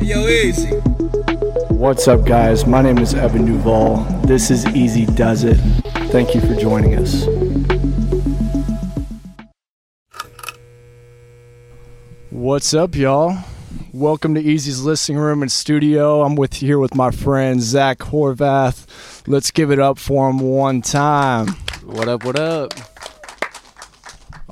Yo, easy. What's up, guys? My name is Evan Duval. This is Easy Does It. Thank you for joining us. What's up, y'all? Welcome to Easy's listening room and studio. I'm with here with my friend Zach Horvath. Let's give it up for him one time. What up? What up?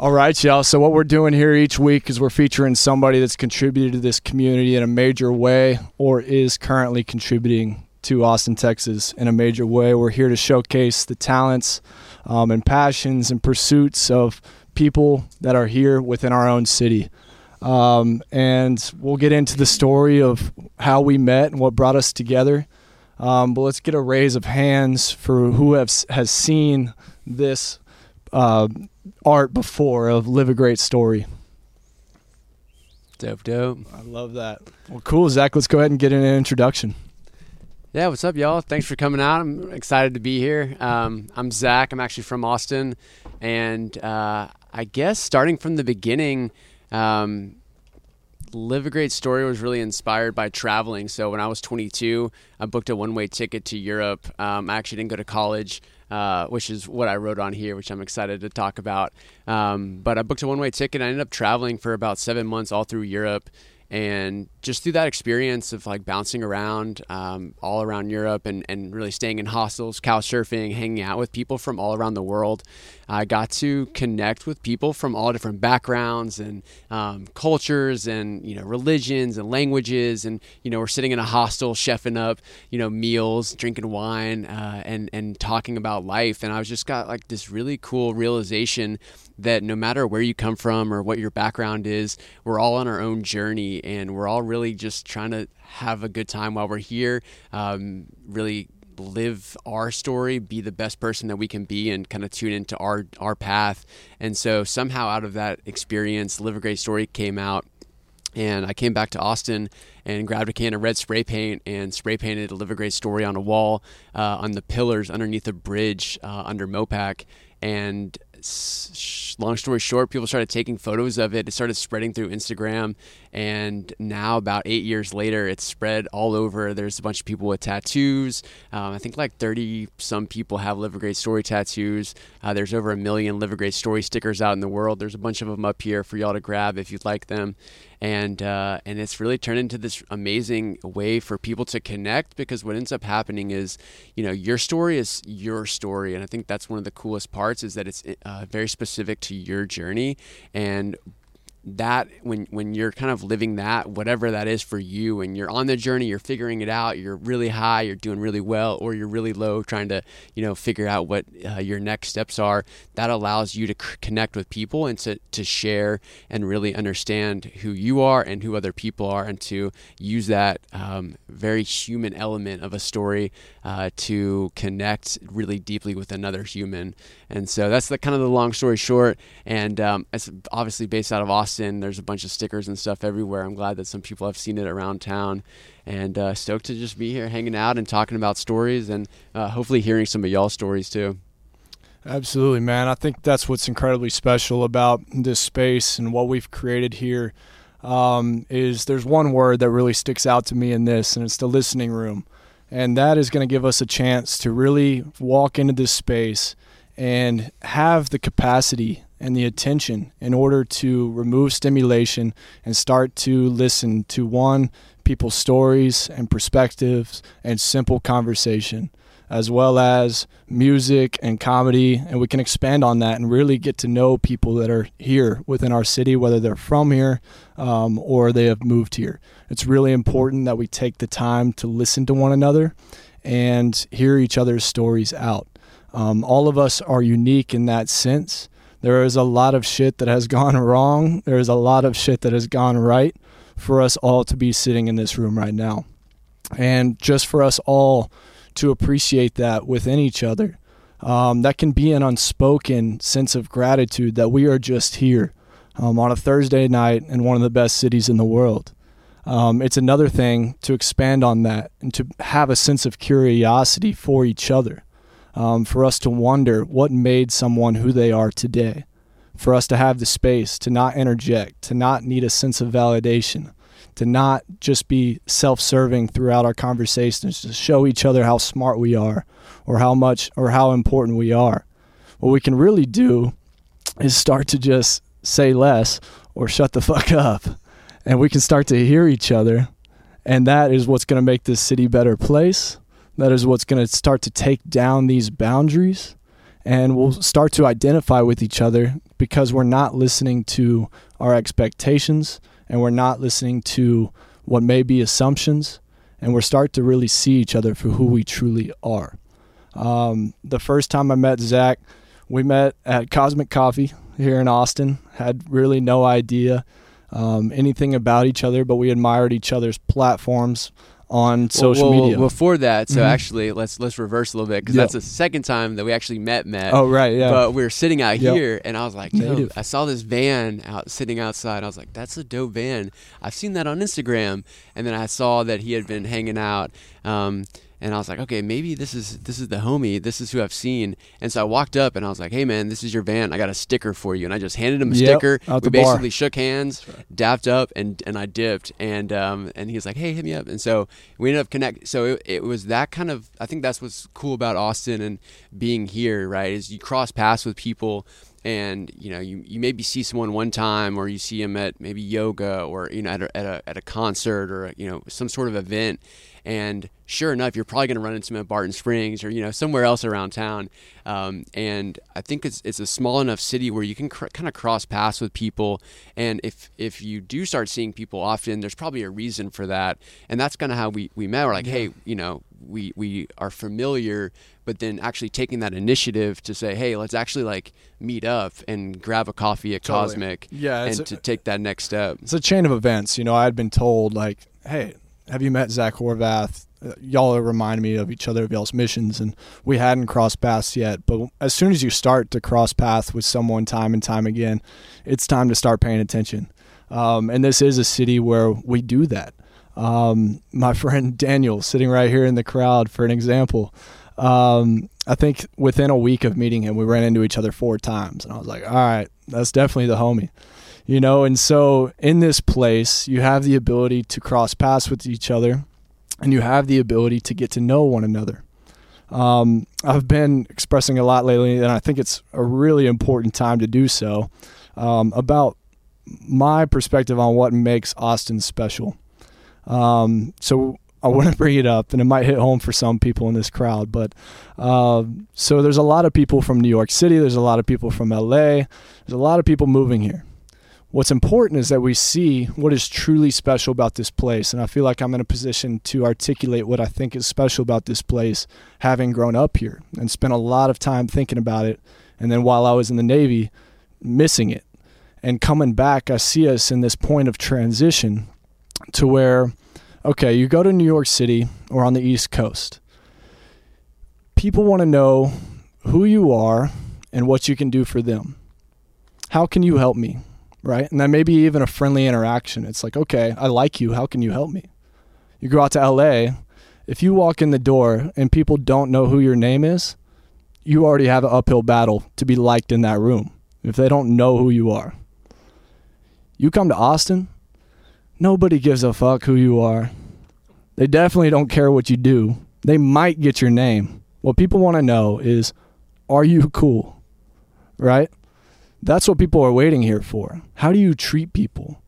All right, y'all. So what we're doing here each week is we're featuring somebody that's contributed to this community in a major way or is currently contributing to Austin, Texas in a major way. We're here to showcase the talents um, and passions and pursuits of people that are here within our own city. Um, and we'll get into the story of how we met and what brought us together. Um, but let's get a raise of hands for who have, has seen this uh, art before of Live a Great Story. Dope, dope. I love that. Well, cool, Zach. Let's go ahead and get in an introduction. Yeah, what's up, y'all? Thanks for coming out. I'm excited to be here. Um, I'm Zach. I'm actually from Austin, and uh, I guess starting from the beginning, um, Live a Great Story was really inspired by traveling. So when I was 22, I booked a one-way ticket to Europe. Um, I actually didn't go to college. Uh, which is what I wrote on here, which I'm excited to talk about. Um, but I booked a one way ticket. I ended up traveling for about seven months all through Europe. And just through that experience of like bouncing around um, all around Europe and, and really staying in hostels, couch surfing, hanging out with people from all around the world, I got to connect with people from all different backgrounds and um, cultures and you know religions and languages. And you know we're sitting in a hostel, chefing up you know meals, drinking wine, uh, and and talking about life. And I was just got like this really cool realization that no matter where you come from or what your background is, we're all on our own journey and we're all really just trying to have a good time while we're here. Um, really live our story, be the best person that we can be, and kind of tune into our our path. And so somehow out of that experience, Live a Great Story came out. And I came back to Austin and grabbed a can of red spray paint and spray painted a Live a Great Story on a wall uh, on the pillars underneath a bridge uh, under Mopac. And long story short, people started taking photos of it. It started spreading through Instagram, and now about eight years later, it's spread all over. There's a bunch of people with tattoos. Um, I think like 30 some people have Live a Great Story tattoos. Uh, there's over a million Live a Great Story stickers out in the world. There's a bunch of them up here for y'all to grab if you'd like them and uh, and it's really turned into this amazing way for people to connect because what ends up happening is you know your story is your story and i think that's one of the coolest parts is that it's uh, very specific to your journey and that when when you're kind of living that whatever that is for you and you're on the journey you're figuring it out you're really high you're doing really well or you're really low trying to you know figure out what uh, your next steps are that allows you to c- connect with people and to, to share and really understand who you are and who other people are and to use that um, very human element of a story uh, to connect really deeply with another human. And so that's the kind of the long story short. And um, it's obviously based out of Austin Austin. There's a bunch of stickers and stuff everywhere. I'm glad that some people have seen it around town, and uh, stoked to just be here hanging out and talking about stories, and uh, hopefully hearing some of y'all stories too. Absolutely, man. I think that's what's incredibly special about this space and what we've created here. Um, is there's one word that really sticks out to me in this, and it's the listening room. And that is going to give us a chance to really walk into this space and have the capacity and the attention in order to remove stimulation and start to listen to one people's stories and perspectives and simple conversation as well as music and comedy. And we can expand on that and really get to know people that are here within our city whether they're from here um, or they have moved here. It's really important that we take the time to listen to one another and hear each other's stories out. Um, all of us are unique in that sense there is a lot of shit that has gone wrong there is a lot of shit that has gone right for us all to be sitting in this room right now and just for us all to appreciate that within each other. Um, that can be an unspoken sense of gratitude that we are just here um, on a Thursday night in one of the best cities in the world. Um, it's another thing to expand on that and to have a sense of curiosity for each other, um, for us to wonder what made someone who they are today, for us to have the space to not interject, to not need a sense of validation, to not just be self-serving throughout our conversations to show each other how smart we are or how much or how important we are. What we can really do is start to just say less or shut the fuck up. And we can start to hear each other. And that is what's going to make this city better place that is what's going to start to take down these boundaries and we'll start to identify with each other because we're not listening to our expectations and we're not listening to what may be assumptions and we're start to really see each other for who we truly are. Um, the first time I met Zach, we met at Cosmic Coffee here in Austin. Had really no idea um, anything about each other, but we admired each other's platforms on social well, well, media. Before that, so Mhm. actually, let's let's reverse a little bit because Yeah. that's the second time that we actually met. Matt. oh right, yeah. But we were sitting out Yep. here, and I was like, "Yo, I saw this van out sitting outside. I was like, that's a dope van. I've seen that on Instagram." And then I saw that he had been hanging out, um, and I was like, "Okay, maybe this is this is the homie. This is who I've seen." And so I walked up, and I was like, "Hey, man, this is your van. I got a sticker for you." And I just handed him a Yep, sticker. we the bar. basically shook hands, dapped up, and and I dipped. And um, and he was like, "Hey, hit me up." And so we ended up connect. So it, it was that kind of. I think that's what's cool about Austin and being here, right? Is you cross paths with people and you know you, you maybe see someone one time or you see them at maybe yoga or you know at a, at a, at a concert or you know some sort of event and sure enough you're probably going to run into them at barton springs or you know somewhere else around town. Um, and i think it's, it's a small enough city where you can cr- kind of cross paths with people. And if if you do start seeing people often there's probably a reason for that. And that's kind of how we, we met. We're like hey you know we we are familiar but then actually taking that initiative to say hey let's actually like meet up and grab a coffee at Totally. cosmic Yeah, and a- to take that next step. it's a chain of events. You know, I had been told like, "Hey, have you met Zach Horvath? Uh, y'all are reminding me of each other of y'all's missions, and we hadn't crossed paths yet. But as soon as you start to cross paths with someone time and time again, it's time to start paying attention. Um, and this is a city where we do that. Um, my friend Daniel, sitting right here in the crowd, for an example. Um, I think within a week of meeting him, we ran into each other four times, and I was like, "All right, that's definitely the homie." You know and so in this place you have the ability to cross paths with each other and you have the ability to get to know one another um, i've been expressing a lot lately and i think it's a really important time to do so um, about my perspective on what makes austin special um, so I want to bring it up, and it might hit home for some people in this crowd. But uh, so there's a lot of people from New York City. There's a lot of people from LA. There's a lot of people moving here what's important is that we see what is truly special about this place. And I feel like I'm in a position to articulate what I think is special about this place, having grown up here and spent a lot of time thinking about it. And then while I was in the Navy, missing it. And coming back, I see us in this point of transition to where, okay, you go to New York City or on the East Coast. People want to know who you are and what you can do for them. How can you help me? Right? And then maybe even a friendly interaction. It's like, okay, I like you. How can you help me? You go out to LA. If you walk in the door and people don't know who your name is, you already have an uphill battle to be liked in that room if they don't know who you are. You come to Austin, nobody gives a fuck who you are. They definitely don't care what you do. They might get your name. What people want to know is, are you cool? Right? That's what people are waiting here for. How do you treat people?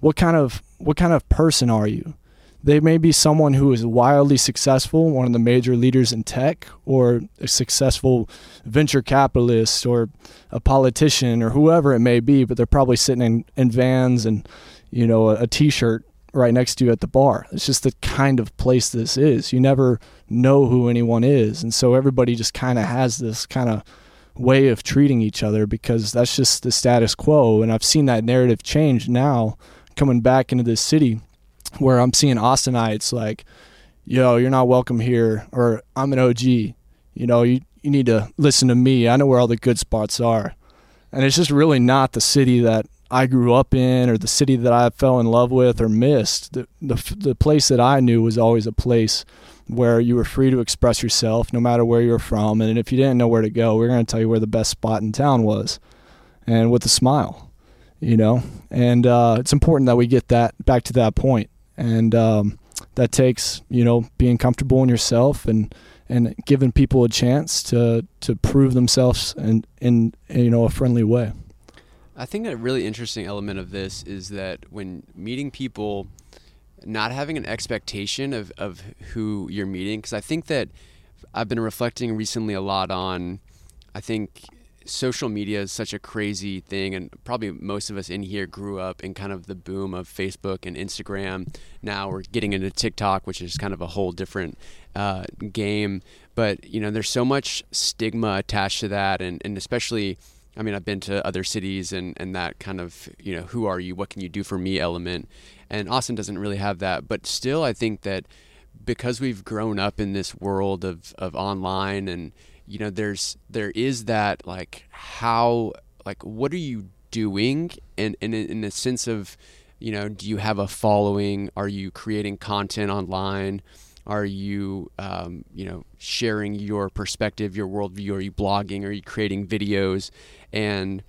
What kind of what kind of person are you? They may be someone who is wildly successful, one of the major leaders in tech, or a successful venture capitalist, or a politician, or whoever it may be, but they're probably sitting in, in vans and, you know, a, a t shirt right next to you at the bar. It's just the kind of place this is. You never know who anyone is. And so everybody just kind of has this kind of way of treating each other because that's just the status quo. And I've seen that narrative change now coming back into this city where I'm seeing Austinites like, yo, you're not welcome here, or I'm an OG. You know, you, you need to listen to me. I know where all the good spots are. And it's just really not the city that I grew up in or the city that I fell in love with or missed. The, the, the place that I knew was always a place where you were free to express yourself no matter where you're from. And if you didn't know where to go, we are going to tell you where the best spot in town was and with a smile, you know? And uh, it's important that we get that back to that point. And um, that takes, you know, being comfortable in yourself and, and giving people a chance to, to prove themselves in, in, in you know, a friendly way. I think a really interesting element of this is that when meeting people, not having an expectation of, of who you're meeting, because I think that I've been reflecting recently a lot on, I think social media is such a crazy thing, and probably most of us in here grew up in kind of the boom of Facebook and Instagram. Now we're getting into TikTok, which is kind of a whole different uh, game. But you know, there's so much stigma attached to that, and, and especially I mean, I've been to other cities and, and that kind of, you know, who are you? What can you do for me element. And Austin doesn't really have that. But still, I think that because we've grown up in this world of, of online and, you know, there's, there is that like, how, like, what are you doing? And, and in a sense of, you know, do you have a following? Are you creating content online? Are you, um, you know, sharing your perspective, your worldview? Are you blogging? Are you creating videos? And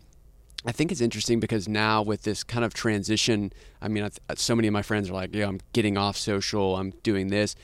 I think it's interesting because now with this kind of transition, I mean, so many of my friends are like, "Yeah, I'm getting off social. I'm doing this."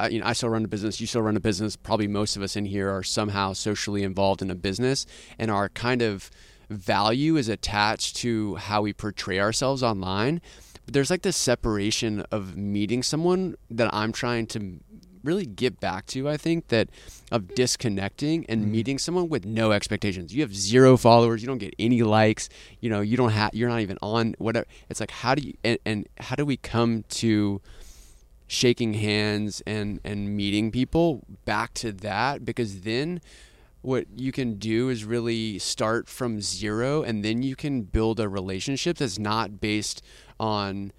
I, you know, I still run a business. You still run a business. Probably most of us in here are somehow socially involved in a business, and our kind of value is attached to how we portray ourselves online But there's like this separation of meeting someone that I'm trying to really get back to. I think that of disconnecting and mm-hmm. meeting someone with no expectations. You have zero followers. You don't get any likes. You know, you don't have. You're not even on whatever. It's like how do you and, and how do we come to shaking hands and and meeting people back to that because then what you can do is really start from zero and then you can build a relationship that's not based on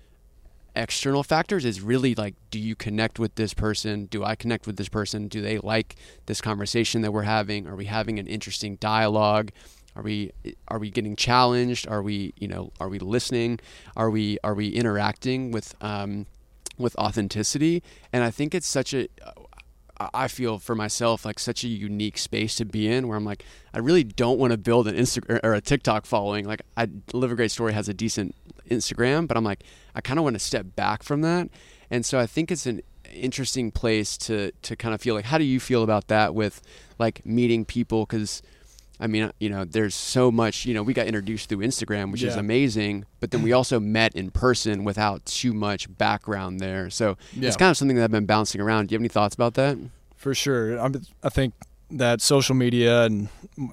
external factors is really like do you connect with this person? Do i connect with this person? Do they like this conversation that we're having? Are we having an interesting dialogue? Are we are we getting challenged? Are we you know are we listening? Are we are we interacting with um, with authenticity? And i think it's such a I feel for myself like such a unique space to be in where I'm like, I really don't want to build an Instagram or a TikTok following. Like, I Live a Great Story has a decent Instagram, but I'm like, I kind of want to step back from that. And so I think it's an interesting place to, to kind of feel like, how do you feel about that with like meeting people? Cause I mean, you know, there's so much, you know, we got introduced through Instagram, which yeah. is amazing, but then we also met in person without too much background there. So yeah. it's kind of something that I've been bouncing around. Do you have any thoughts about that? For sure. I, I think that social media and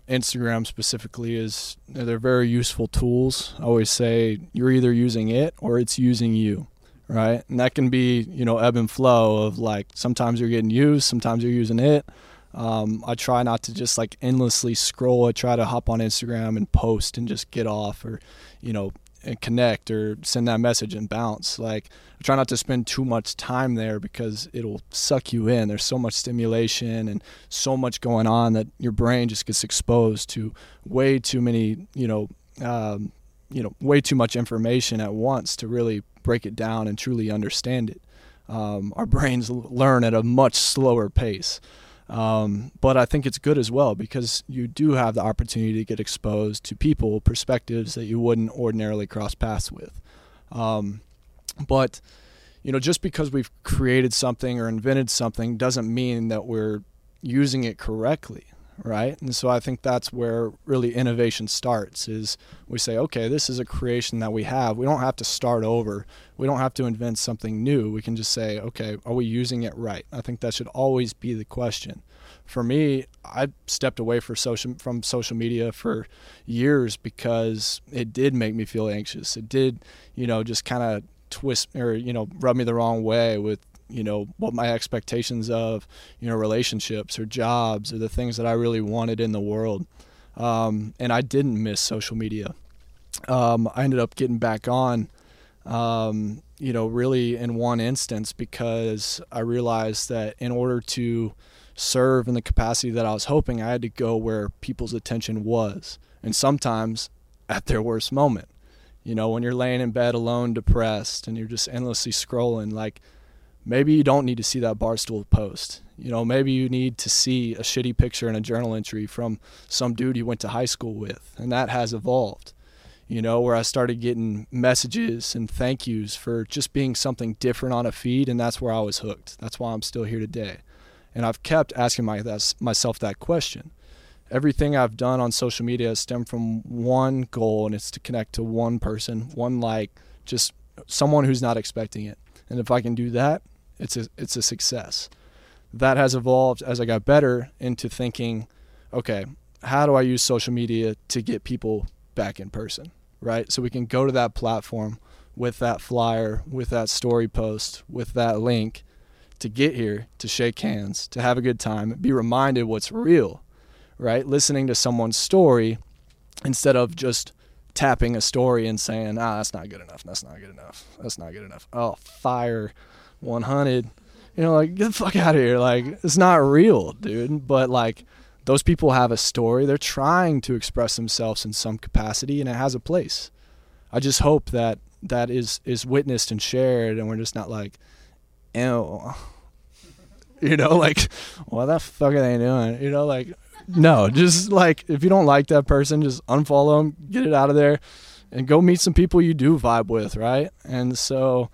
Instagram specifically is they're very useful tools. I always say you're either using it or it's using you, right? And that can be, you know, ebb and flow of like sometimes you're getting used, sometimes you're using it. Um, I try not to just like endlessly scroll. I try to hop on Instagram and post and just get off or, you know, and connect or send that message and bounce. Like I try not to spend too much time there because it'll suck you in. There's so much stimulation and so much going on that your brain just gets exposed to way too many, you know, um, you know, way too much information at once to really break it down and truly understand it. Um, our brains learn at a much slower pace. Um, but I think it's good as well because you do have the opportunity to get exposed to people, perspectives that you wouldn't ordinarily cross paths with. Um, but you know, just because we've created something or invented something doesn't mean that we're using it correctly, right? And so I think that's where really innovation starts is we say, okay, this is a creation that we have. We don't have to start over. We don't have to invent something new. We can just say, okay, are we using it right? I think that should always be the question. For me, I stepped away for social from social media for years because it did make me feel anxious. It did, you know, just kind of twist or you know rub me the wrong way with you know what my expectations of you know relationships or jobs or the things that I really wanted in the world. Um, and I didn't miss social media. Um, I ended up getting back on, um, you know, really in one instance because I realized that in order to serve in the capacity that I was hoping, I had to go where people's attention was, and sometimes at their worst moment. You know, when you're laying in bed alone, depressed, and you're just endlessly scrolling, like maybe you don't need to see that barstool post. You know, maybe you need to see a shitty picture in a journal entry from some dude you went to high school with, and that has evolved. You know, where I started getting messages and thank yous for just being something different on a feed, and that's where I was hooked. That's why I'm still here today. And I've kept asking my, myself that question. Everything I've done on social media has stemmed from one goal, and it's to connect to one person, one like, just someone who's not expecting it. And if I can do that, it's a it's a success. That has evolved as I got better into thinking, okay, how do I use social media to get people back in person, right? So we can go to that platform with that flyer, with that story post, with that link to get here, to shake hands, to have a good time, be reminded what's real, right? Listening to someone's story instead of just tapping a story and saying, ah, that's not good enough. That's not good enough. That's not good enough. Oh, fire 100 you know like get the fuck out of here. Like it's not real dude. But like those people have a story. They're trying to express themselves in some capacity and it has a place. I just hope that that is is witnessed and shared and we're just not like ew. You know like what the fuck are they doing? You know like no just like if you don't like that person just unfollow them get it out of there and go meet some people you do vibe with right? And so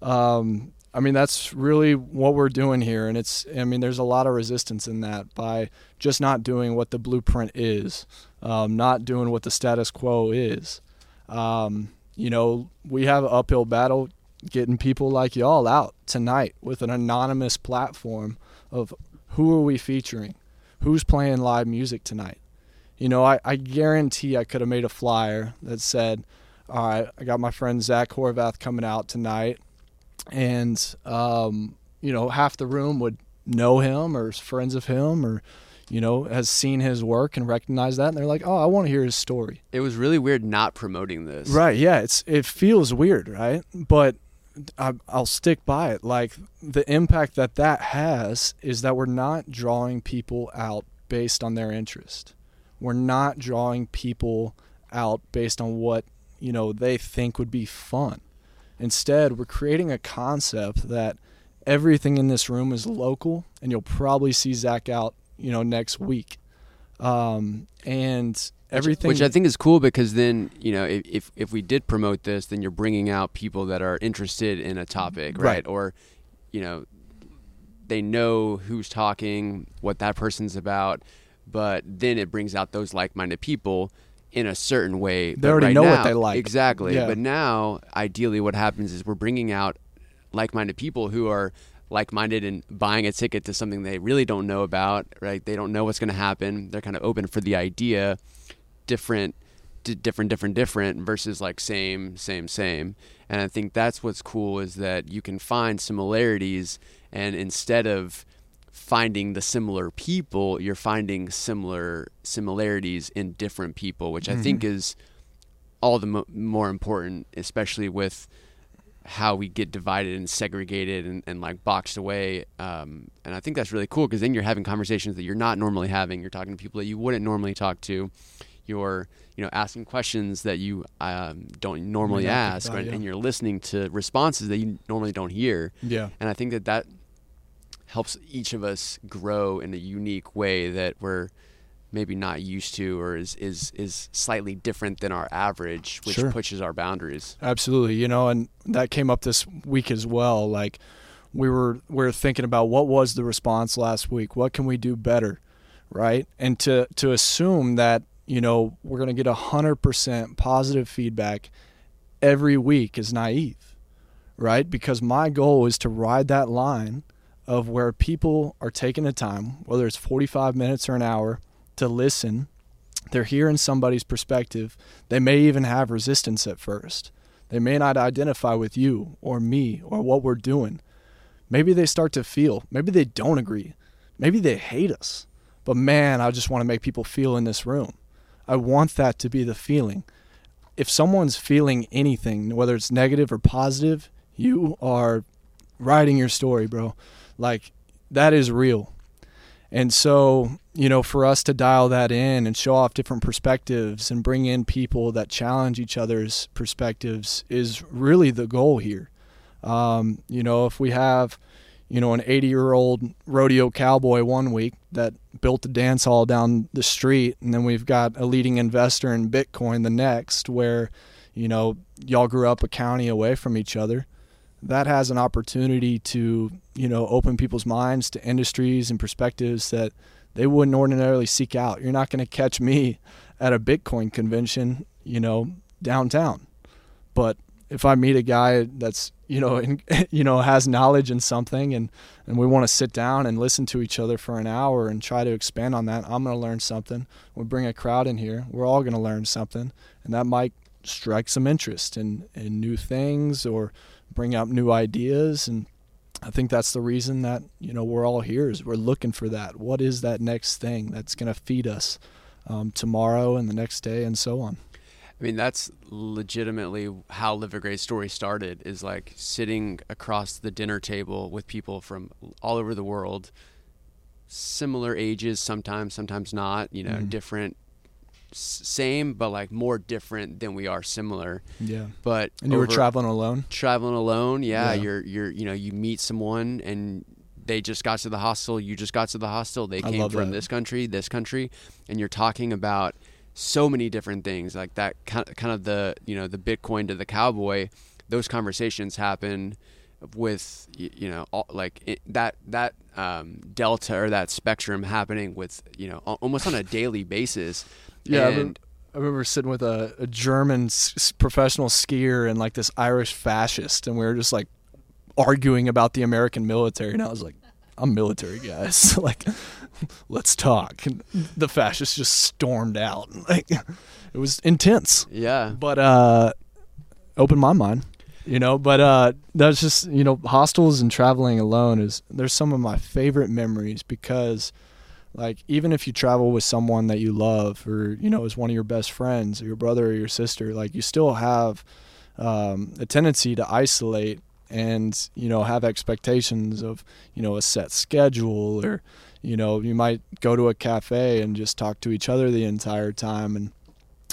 um I mean, that's really what we're doing here. And it's, I mean, there's a lot of resistance in that by just not doing what the blueprint is, um, not doing what the status quo is. Um, you know, we have an uphill battle getting people like y'all out tonight with an anonymous platform of who are we featuring? Who's playing live music tonight? You know, I, I guarantee I could have made a flyer that said, all right, I got my friend Zach Horvath coming out tonight and um, you know half the room would know him or is friends of him or you know has seen his work and recognize that. And they're like oh i want to hear his story. It was really weird not promoting this. Right yeah it's it feels weird right? But I, i'll stick by it. Like the impact that that has is that we're not drawing people out based on their interest. We're not drawing people out based on what you know they think would be fun Instead, we're creating a concept that everything in this room is local, and you'll probably see Zach out, you know, next week. Um, and everything, which, which, I think is cool because then you know if if we did promote this, then you're bringing out people that are interested in a topic, right? right. Or you know, they know who's talking, what that person's about, but then it brings out those like-minded people in a certain way. They already right know now, what they like. Exactly. Yeah. But now, ideally, what happens is we're bringing out like-minded people who are like-minded and buying a ticket to something they really don't know about. Right? They don't know what's going to happen. They're kind of open for the idea. Different, d- different, different, different versus like same, same, same. And I think that's what's cool is that you can find similarities, and instead of finding the similar people, you're finding similar similarities in different people, which mm-hmm. I think is all the mo- more important, especially with how we get divided and segregated and, and like boxed away. Um, and I think that's really cool because then you're having conversations that you're not normally having. You're talking to people that you wouldn't normally talk to. You're, you know, asking questions that you um, don't normally ask, and, yeah. and, you're listening to responses that you normally don't hear. Yeah. And I think that that helps each of us grow in a unique way that we're maybe not used to or is is is slightly different than our average which sure. pushes our boundaries absolutely you know and that came up this week as well like we were we are thinking about what was the response last week what can we do better right? And to to assume that you know we're going to get a hundred percent positive feedback every week is naive, right? Because my goal is to ride that line of where people are taking the time, whether it's 45 minutes or an hour, to listen. They're hearing somebody's perspective. They may even have resistance at first. They may not identify with you or me or what we're doing. Maybe they start to feel, maybe they don't agree. Maybe they hate us. But man, I just want to make people feel in this room. I want that to be the feeling. If someone's feeling anything, whether it's negative or positive, you are writing your story, bro. Like that is real. And so, you know, for us to dial that in and show off different perspectives and bring in people that challenge each other's perspectives is really the goal here. Um, you know, if we have, you know, an 80 year old rodeo cowboy one week that built a dance hall down the street, and then we've got a leading investor in Bitcoin the next, where, you know, y'all grew up a county away from each other that has an opportunity to you know open people's minds to industries and perspectives that they wouldn't ordinarily seek out. You're not going to catch me at a Bitcoin convention, you know, downtown. But if I meet a guy that's you know in, you know has knowledge in something and and we want to sit down and listen to each other for an hour and try to expand on that, I'm going to learn something. We bring a crowd in here, we're all going to learn something, and that might strike some interest in in new things or bring up new ideas and I think that's the reason that you know we're all here is we're looking for that. What is that next thing that's going to feed us um, tomorrow and the next day and so on. I mean, that's legitimately how Live a Great Story started. Is like sitting across the dinner table with people from all over the world, similar ages, sometimes, sometimes not. You know, mm. different same but like more different than we are similar. Yeah. But and you were traveling alone. Traveling alone, yeah, yeah. You're you're you know you meet someone and they just got to the hostel. You just got to the hostel. They came from that. this country, this country, and you're talking about so many different things like that. Kind of the you know the Bitcoin to the cowboy. Those conversations happen with you know all, like it, that that um, delta or that spectrum happening with you know almost on a daily basis yeah, and, I remember sitting with a, a German s- professional skier and like this Irish fascist, and we were just like arguing about the American military, and I was like, "I'm military, guys. like, let's talk." And the fascist just stormed out. Like, it was intense. Yeah, but uh, opened my mind you know but uh that's just you know hostels and traveling alone is there's some of my favorite memories because like even if you travel with someone that you love or you know is one of your best friends or your brother or your sister like you still have um, a tendency to isolate and you know have expectations of you know a set schedule or you know you might go to a cafe and just talk to each other the entire time. And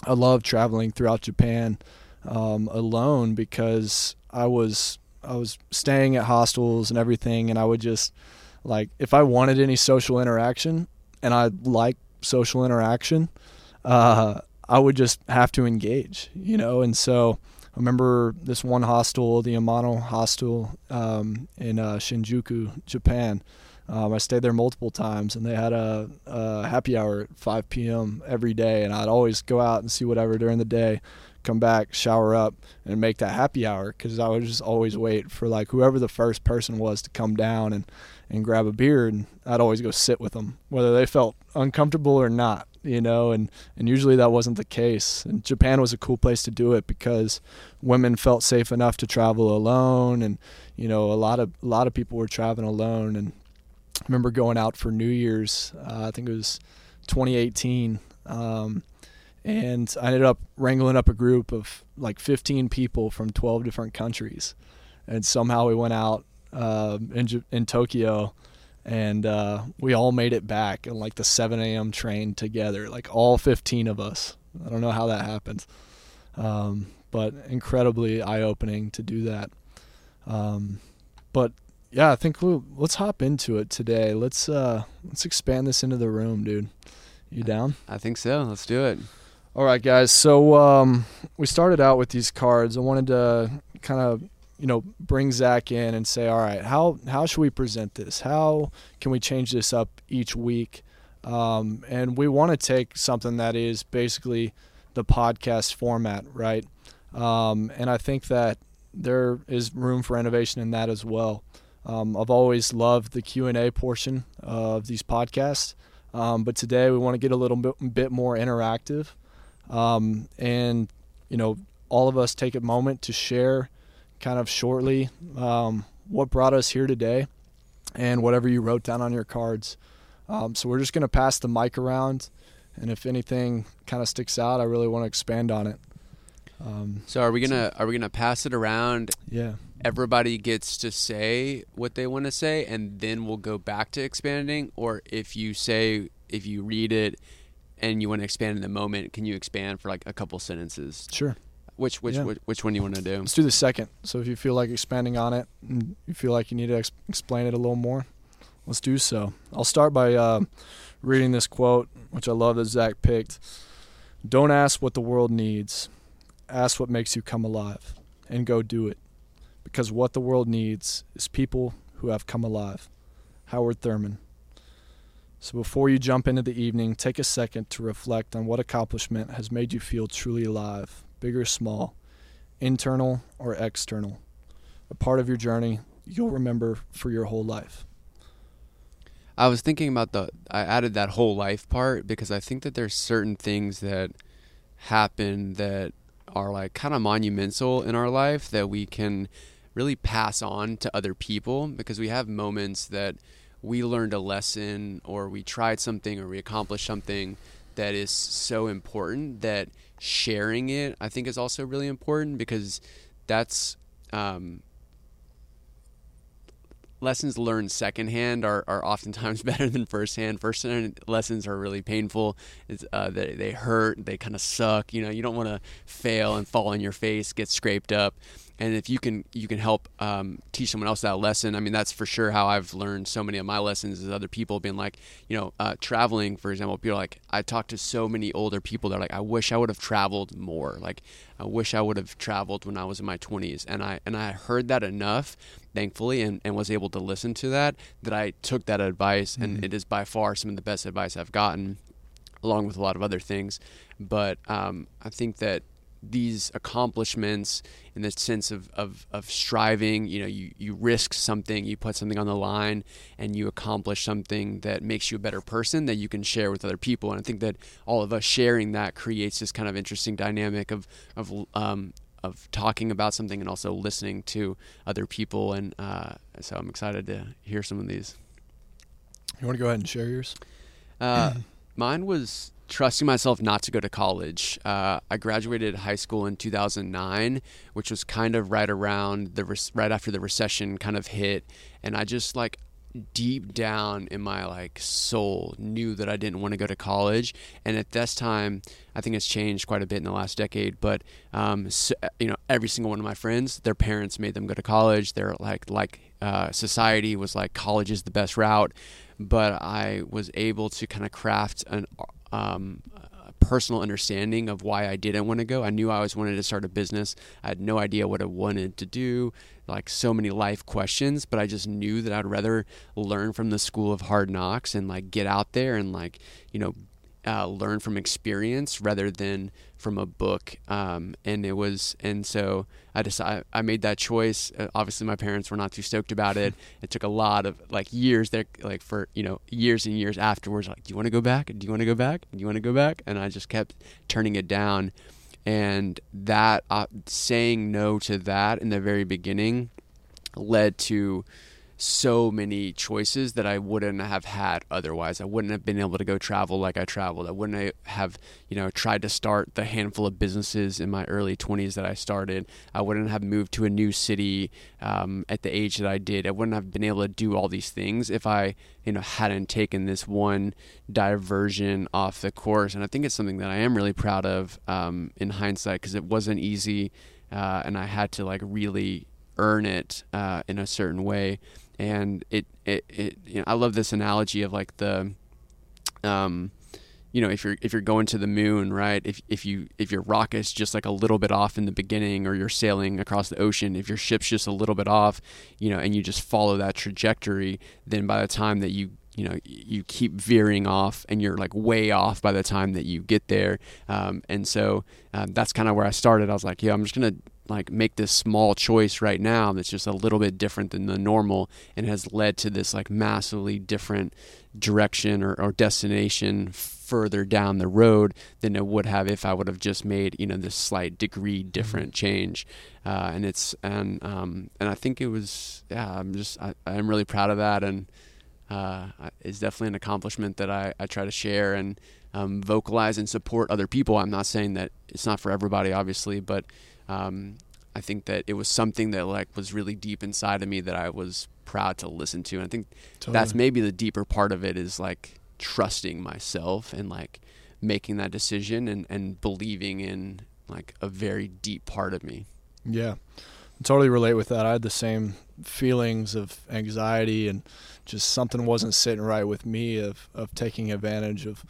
i love traveling throughout japan um, alone because i was i was staying at hostels and everything and i would just like if I wanted any social interaction and I like social interaction, uh, I would just have to engage, you know. And so I remember this one hostel, the Amano hostel um, in uh, Shinjuku, Japan. Um, I stayed there multiple times, and they had a, a, happy hour at 5 p.m. every day, and I'd always go out and see whatever during the day, come back, shower up, and make that happy hour because I would just always wait for like whoever the first person was to come down and and grab a beer and I'd always go sit with them whether they felt uncomfortable or not you know and and usually that wasn't the case. And Japan was a cool place to do it because women felt safe enough to travel alone and you know a lot of a lot of people were traveling alone. And I remember going out for New Year's uh, I think it was 2018 um, and I ended up wrangling up a group of like 15 people from 12 different countries. And somehow we went out uh, in in Tokyo, and uh, we all made it back in like the 7 a.m. train together, like all 15 of us. I don't know how that happened, um, but incredibly eye-opening to do that. Um, but yeah, I think we'll, let's hop into it today. Let's uh, let's expand this into the room, dude. You down? I think so. Let's do it. All right, guys. So um, we started out with these cards. I wanted to kind of you know, bring Zach in and say, all right, how how should we present this? How can we change this up each week? Um, and we want to take something that is basically the podcast format, right? Um, and I think that there is room for innovation in that as well. Um, I've always loved the Q and A portion of these podcasts, um, but today we want to get a little bit, bit more interactive, um, and you know, all of us take a moment to share, kind of shortly, um, what brought us here today, and whatever you wrote down on your cards. Um, so we're just going to pass the mic around, and if anything kind of sticks out, I really want to expand on it. Um, so are we gonna are we gonna pass it around? Yeah. Everybody gets to say what they want to say, and then we'll go back to expanding. Or if you say if you read it and you want to expand in the moment, can you expand for like a couple sentences? Sure. Which which yeah. which, which, one do you want to do? Let's do the second. So if you feel like expanding on it, and you feel like you need to ex- explain it a little more, let's do so. I'll start by uh, reading this quote, which I love that Zach picked. Don't ask what the world needs ask what makes you come alive and go do it. Because what the world needs is people who have come alive. Howard Thurman. So before you jump into the evening, take a second to reflect on what accomplishment has made you feel truly alive, big or small, internal or external. A part of your journey you'll remember for your whole life. I was thinking about the I added that whole life part because I think that there's certain things that happen that are like kind of monumental in our life that we can really pass on to other people because we have moments that we learned a lesson or we tried something or we accomplished something that is so important that sharing it I think is also really important because that's um, lessons learned secondhand are, are oftentimes better than firsthand. Firsthand lessons are really painful. Uh, they, they hurt. They kind of suck. You know, you don't want to fail and fall on your face, get scraped up. And if you can, you can help um, teach someone else that lesson. I mean, that's for sure how I've learned so many of my lessons is other people being like, you know, uh, traveling, for example, people like, I talk to so many older people that are like, I wish I would have traveled more. Like, I wish I would have traveled when I was in my 20s. And I, and I heard that enough thankfully, and, and was able to listen to that, that I took that advice, mm-hmm. and it is by far some of the best advice I've gotten, along with a lot of other things. But um, I think that these accomplishments in the sense of, of, of striving you know you, you risk something you put something on the line and you accomplish something that makes you a better person that you can share with other people and i think that all of us sharing that creates this kind of interesting dynamic of, of um, of talking about something and also listening to other people. And uh, so I'm excited to hear some of these. You want to go ahead and share yours? Uh, mine was trusting myself not to go to college. Uh, I graduated high school in 2009, which was kind of right around the right after the recession kind of hit, and I just like deep down in my like soul knew that I didn't want to go to college. And at this time, I think it's changed quite a bit in the last decade. But um, so, you know, every single one of my friends, their parents made them go to college. They're like like uh, society was like college is the best route. But I was able to kind of craft an um, personal understanding of why I didn't want to go. I knew I always wanted to start a business. I had no idea what I wanted to do, like so many life questions, but I just knew that I'd rather learn from the school of hard knocks and like get out there and like, you know, uh, learn from experience rather than from a book. Um, and it was, and so I decided I made that choice. Uh, obviously, my parents were not too stoked about it. It took a lot of like years there, like for you know years and years afterwards. Like, do you want to go back? Do you want to go back? Do you want to go back? And I just kept turning it down. And that uh, saying no to that in the very beginning led to so many choices that I wouldn't have had otherwise. I wouldn't have been able to go travel like I traveled. I wouldn't have, you know, tried to start the handful of businesses in my early 20s that I started. I wouldn't have moved to a new city um, at the age that I did. I wouldn't have been able to do all these things if I, you know, hadn't taken this one diversion off the course. And I think it's something that I am really proud of um, in hindsight because it wasn't easy, uh, and I had to like really earn it uh, in a certain way and it it, it you know I love this analogy of like the um you know if you're if you're going to the moon right if if you if your rocket's just like a little bit off in the beginning or you're sailing across the ocean if your ship's just a little bit off you know and you just follow that trajectory then by the time that you you know you keep veering off and you're like way off by the time that you get there um, and so um, that's kind of where i started. I was like yeah i'm just gonna like make this small choice right now that's just a little bit different than the normal and has led to this like massively different direction or, or destination further down the road than it would have if I would have just made you know this slight degree mm-hmm. different change. Uh, and it's and um, and I think it was yeah I'm just I, I'm really proud of that. And uh, it's definitely an accomplishment that I, I try to share and um, vocalize and support other people. I'm not saying that it's not for everybody obviously but um, I think that it was something that like was really deep inside of me that I was proud to listen to. And I think totally. that's maybe the deeper part of it is like trusting myself and like making that decision and, and believing in like a very deep part of me. Yeah. I totally relate with that. I had the same feelings of anxiety and just something wasn't sitting right with me of, of taking advantage of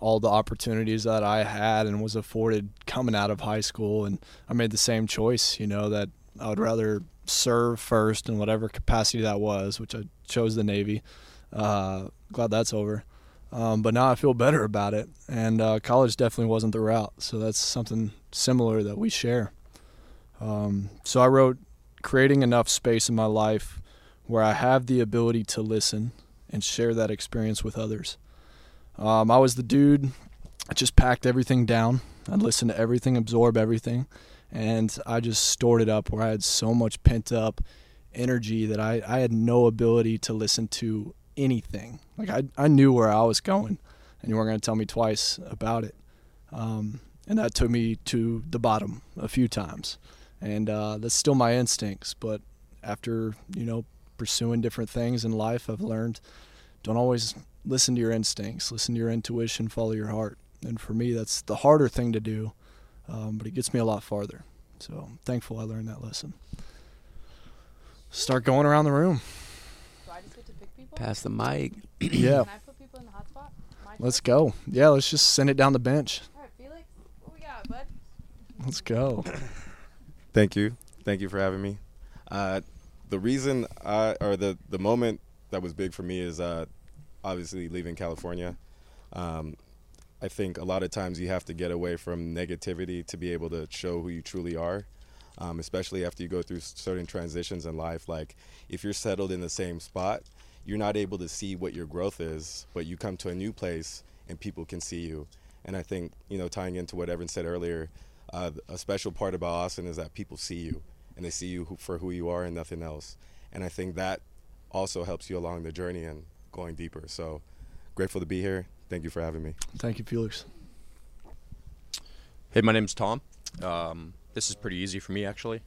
all the opportunities that I had and was afforded coming out of high school. And I made the same choice, you know, that I would rather serve first in whatever capacity that was, which I chose the Navy. Uh, glad that's over. Um, but now I feel better about it. And uh, college definitely wasn't the route. So that's something similar that we share. Um, so I wrote creating enough space in my life where I have the ability to listen and share that experience with others. Um, I was the dude. I just packed everything down. I'd listen to everything, absorb everything, and I just stored it up where I had so much pent up energy that I, I had no ability to listen to anything. Like I, I knew where I was going, and you weren't going to tell me twice about it. Um, and that took me to the bottom a few times, and uh, that's still my instincts. But after you know pursuing different things in life, I've learned don't always listen to your instincts, listen to your intuition, follow your heart. And for me, that's the harder thing to do, um, but it gets me a lot farther. So I'm thankful I learned that lesson. Start going around the room. So I just get to pick people? Pass the mic. yeah. Can I put people in the hotspot? Let's go. Yeah, let's just send it down the bench. All right, Felix, what we got, bud? Let's go. Thank you. Thank you for having me. Uh, the reason I, or the, the moment that was big for me is uh, obviously leaving California. Um, I think a lot of times you have to get away from negativity to be able to show who you truly are, um, especially after you go through certain transitions in life. Like if you're settled in the same spot, you're not able to see what your growth is, but you come to a new place and people can see you. And I think, you know, tying into what Evan said earlier, uh, a special part about Austin is that people see you and they see you for who you are and nothing else. And I think that also helps you along the journey and going deeper. So grateful to be here. Thank you for having me. Thank you, Felix. Hey, my name's Tom. Um, this is pretty easy for me, actually.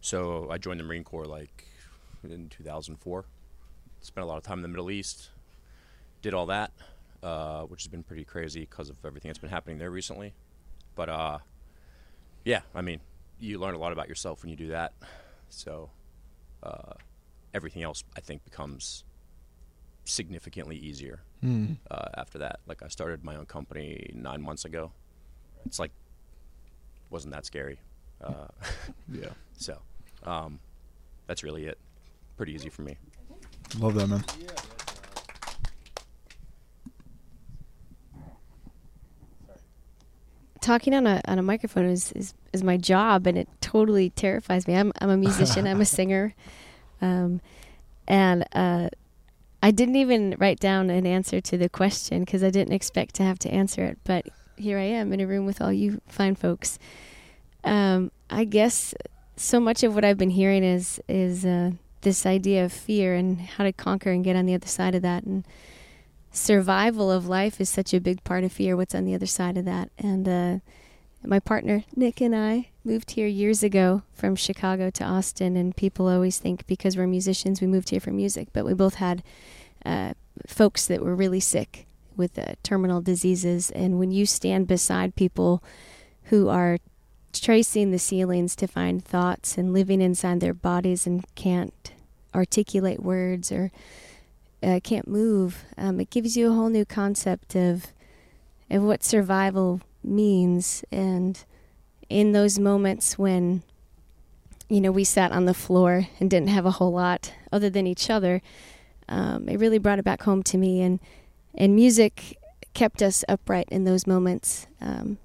So I joined the Marine Corps like in 2004. Spent a lot of time in the Middle East. Did all that, uh, which has been pretty crazy because of everything that's been happening there recently. But uh, yeah, I mean, you learn a lot about yourself when you do that. So uh, everything else, I think, becomes significantly easier mm. uh, after that. Like I started my own company nine months ago. It's like wasn't that scary. Uh, yeah. So um, that's really it. Pretty easy for me. Love that man. Talking on a on a microphone is, is, is my job, and it totally terrifies me. I'm I'm a musician. I'm a singer, um, and uh, I didn't even write down an answer to the question because I didn't expect to have to answer it. But here I am in a room with all you fine folks. Um, I guess so much of what I've been hearing is is uh, this idea of fear and how to conquer and get on the other side of that. And survival of life is such a big part of fear. What's on the other side of that? And uh, my partner Nick and I moved here years ago from Chicago to Austin, and people always think because we're musicians we moved here for music, but we both had uh, folks that were really sick with uh, terminal diseases, and when you stand beside people who are tracing the ceilings to find thoughts and living inside their bodies and can't articulate words or uh, can't move, um, it gives you a whole new concept of of what survival means. And in those moments when, you know, we sat on the floor and didn't have a whole lot other than each other, um, it really brought it back home to me, and and music kept us upright in those moments, um,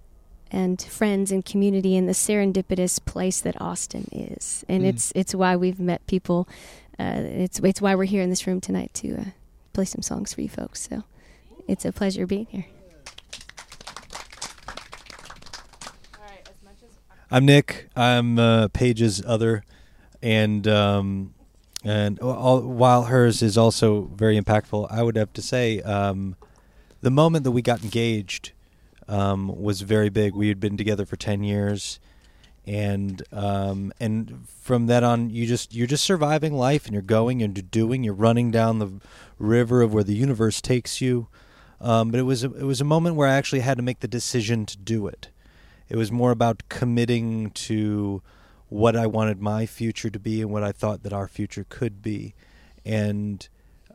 and friends and community and the serendipitous place that Austin is, and Mm. it's it's why we've met people. Uh, it's it's why we're here in this room tonight to uh, play some songs for you folks. So it's a pleasure being here. I'm Nick. I'm uh, Paige's other, and um, and all, while hers is also very impactful, I would have to say um, the moment that we got engaged um, was very big. We had been together for ten years, and um, and from that on, you just you're just surviving life, and you're going and doing. You're running down the river of where the universe takes you. Um, but it was a, it was a moment where I actually had to make the decision to do it. It was more about committing to what I wanted my future to be and what I thought that our future could be. And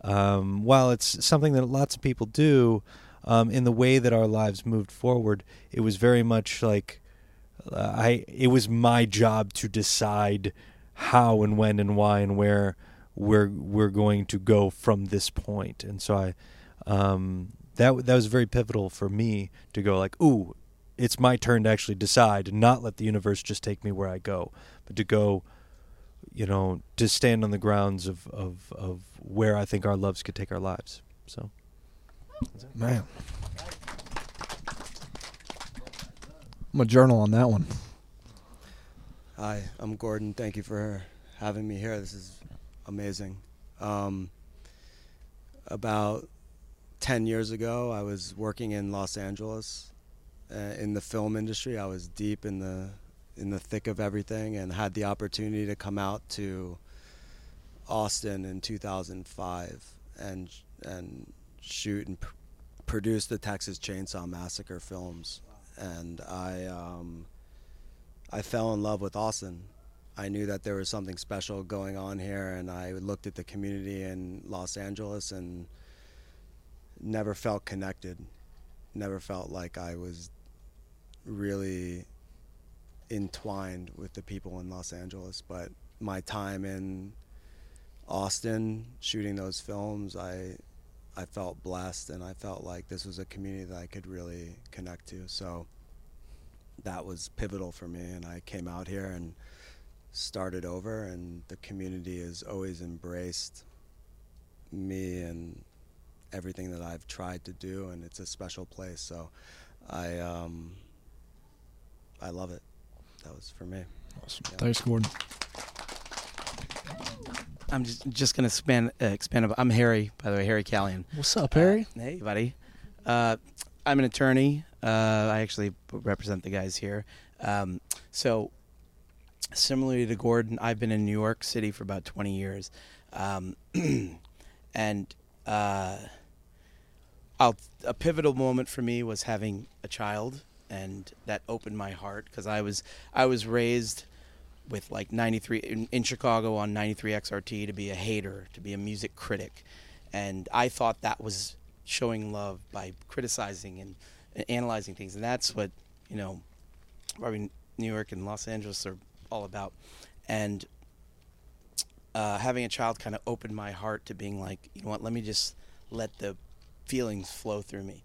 um, while it's something that lots of people do, um, in the way that our lives moved forward, it was very much like uh, I. It was my job to decide how and when and why and where we're we're going to go from this point. And so I. Um, that that was very pivotal for me to go like, ooh, it's my turn to actually decide and not let the universe just take me where I go, but to go, you know, to stand on the grounds of, of, of where I think our loves could take our lives. So, Man. I'm a journal on that one. Hi, I'm Gordon. Thank you for having me here. This is amazing. Um, about 10 years ago, I was working in Los Angeles uh, in the film industry. I was deep in the in the thick of everything and had the opportunity to come out to Austin in 2005 and and shoot and pr- produce the Texas Chainsaw Massacre films. And I um, I fell in love with Austin. I knew that there was something special going on here, and I looked at the community in Los Angeles and never felt connected. Never felt like I was really entwined with the people in Los Angeles. But my time in Austin shooting those films, I I felt blessed and I felt like this was a community that I could really connect to. So that was pivotal for me and I came out here and started over and the community has always embraced me and everything that I've tried to do and it's a special place. So I um I love it. That was for me. Awesome. Thanks, Gordon. I'm just, just going to expand, uh, expand. About, I'm Harry, by the way, Harry Callion. What's up, Harry? Uh, hey, buddy. Uh, I'm an attorney. Uh, I actually represent the guys here. Um, so, similarly to Gordon, I've been in New York City for about 20 years. Um, and uh, I'll, a pivotal moment for me was having a child, and that opened my heart because I was I was raised with like 93 in, in Chicago on 93 XRT to be a hater, to be a music critic, and I thought that was showing love by criticizing and, and analyzing things, and that's what you know, probably New York and Los Angeles are all about, and uh, having a child kind of opened my heart to being like, you know what, let me just let the feelings flow through me.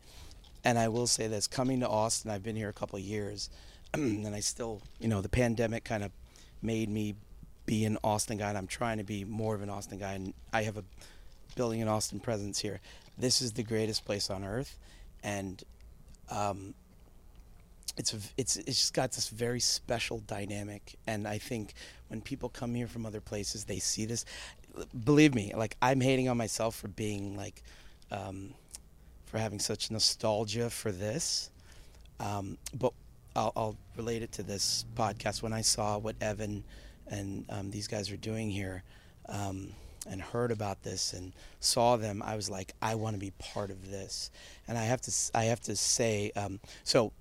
And I will say this coming to Austin, I've been here a couple years, and I still, you know, the pandemic kind of made me be an Austin guy, and I'm trying to be more of an Austin guy. And I have a building an Austin presence here. This is the greatest place on earth, and um, it's it's it's just got this very special dynamic. And I think when people come here from other places, they see this. Believe me, like I'm hating on myself for being like. Um, for having such nostalgia for this. Um, but I'll, I'll, relate it to this podcast. When I saw what Evan and um, these guys are doing here um, and heard about this and saw them, I was like, I want to be part of this. And I have to, I have to say, um, so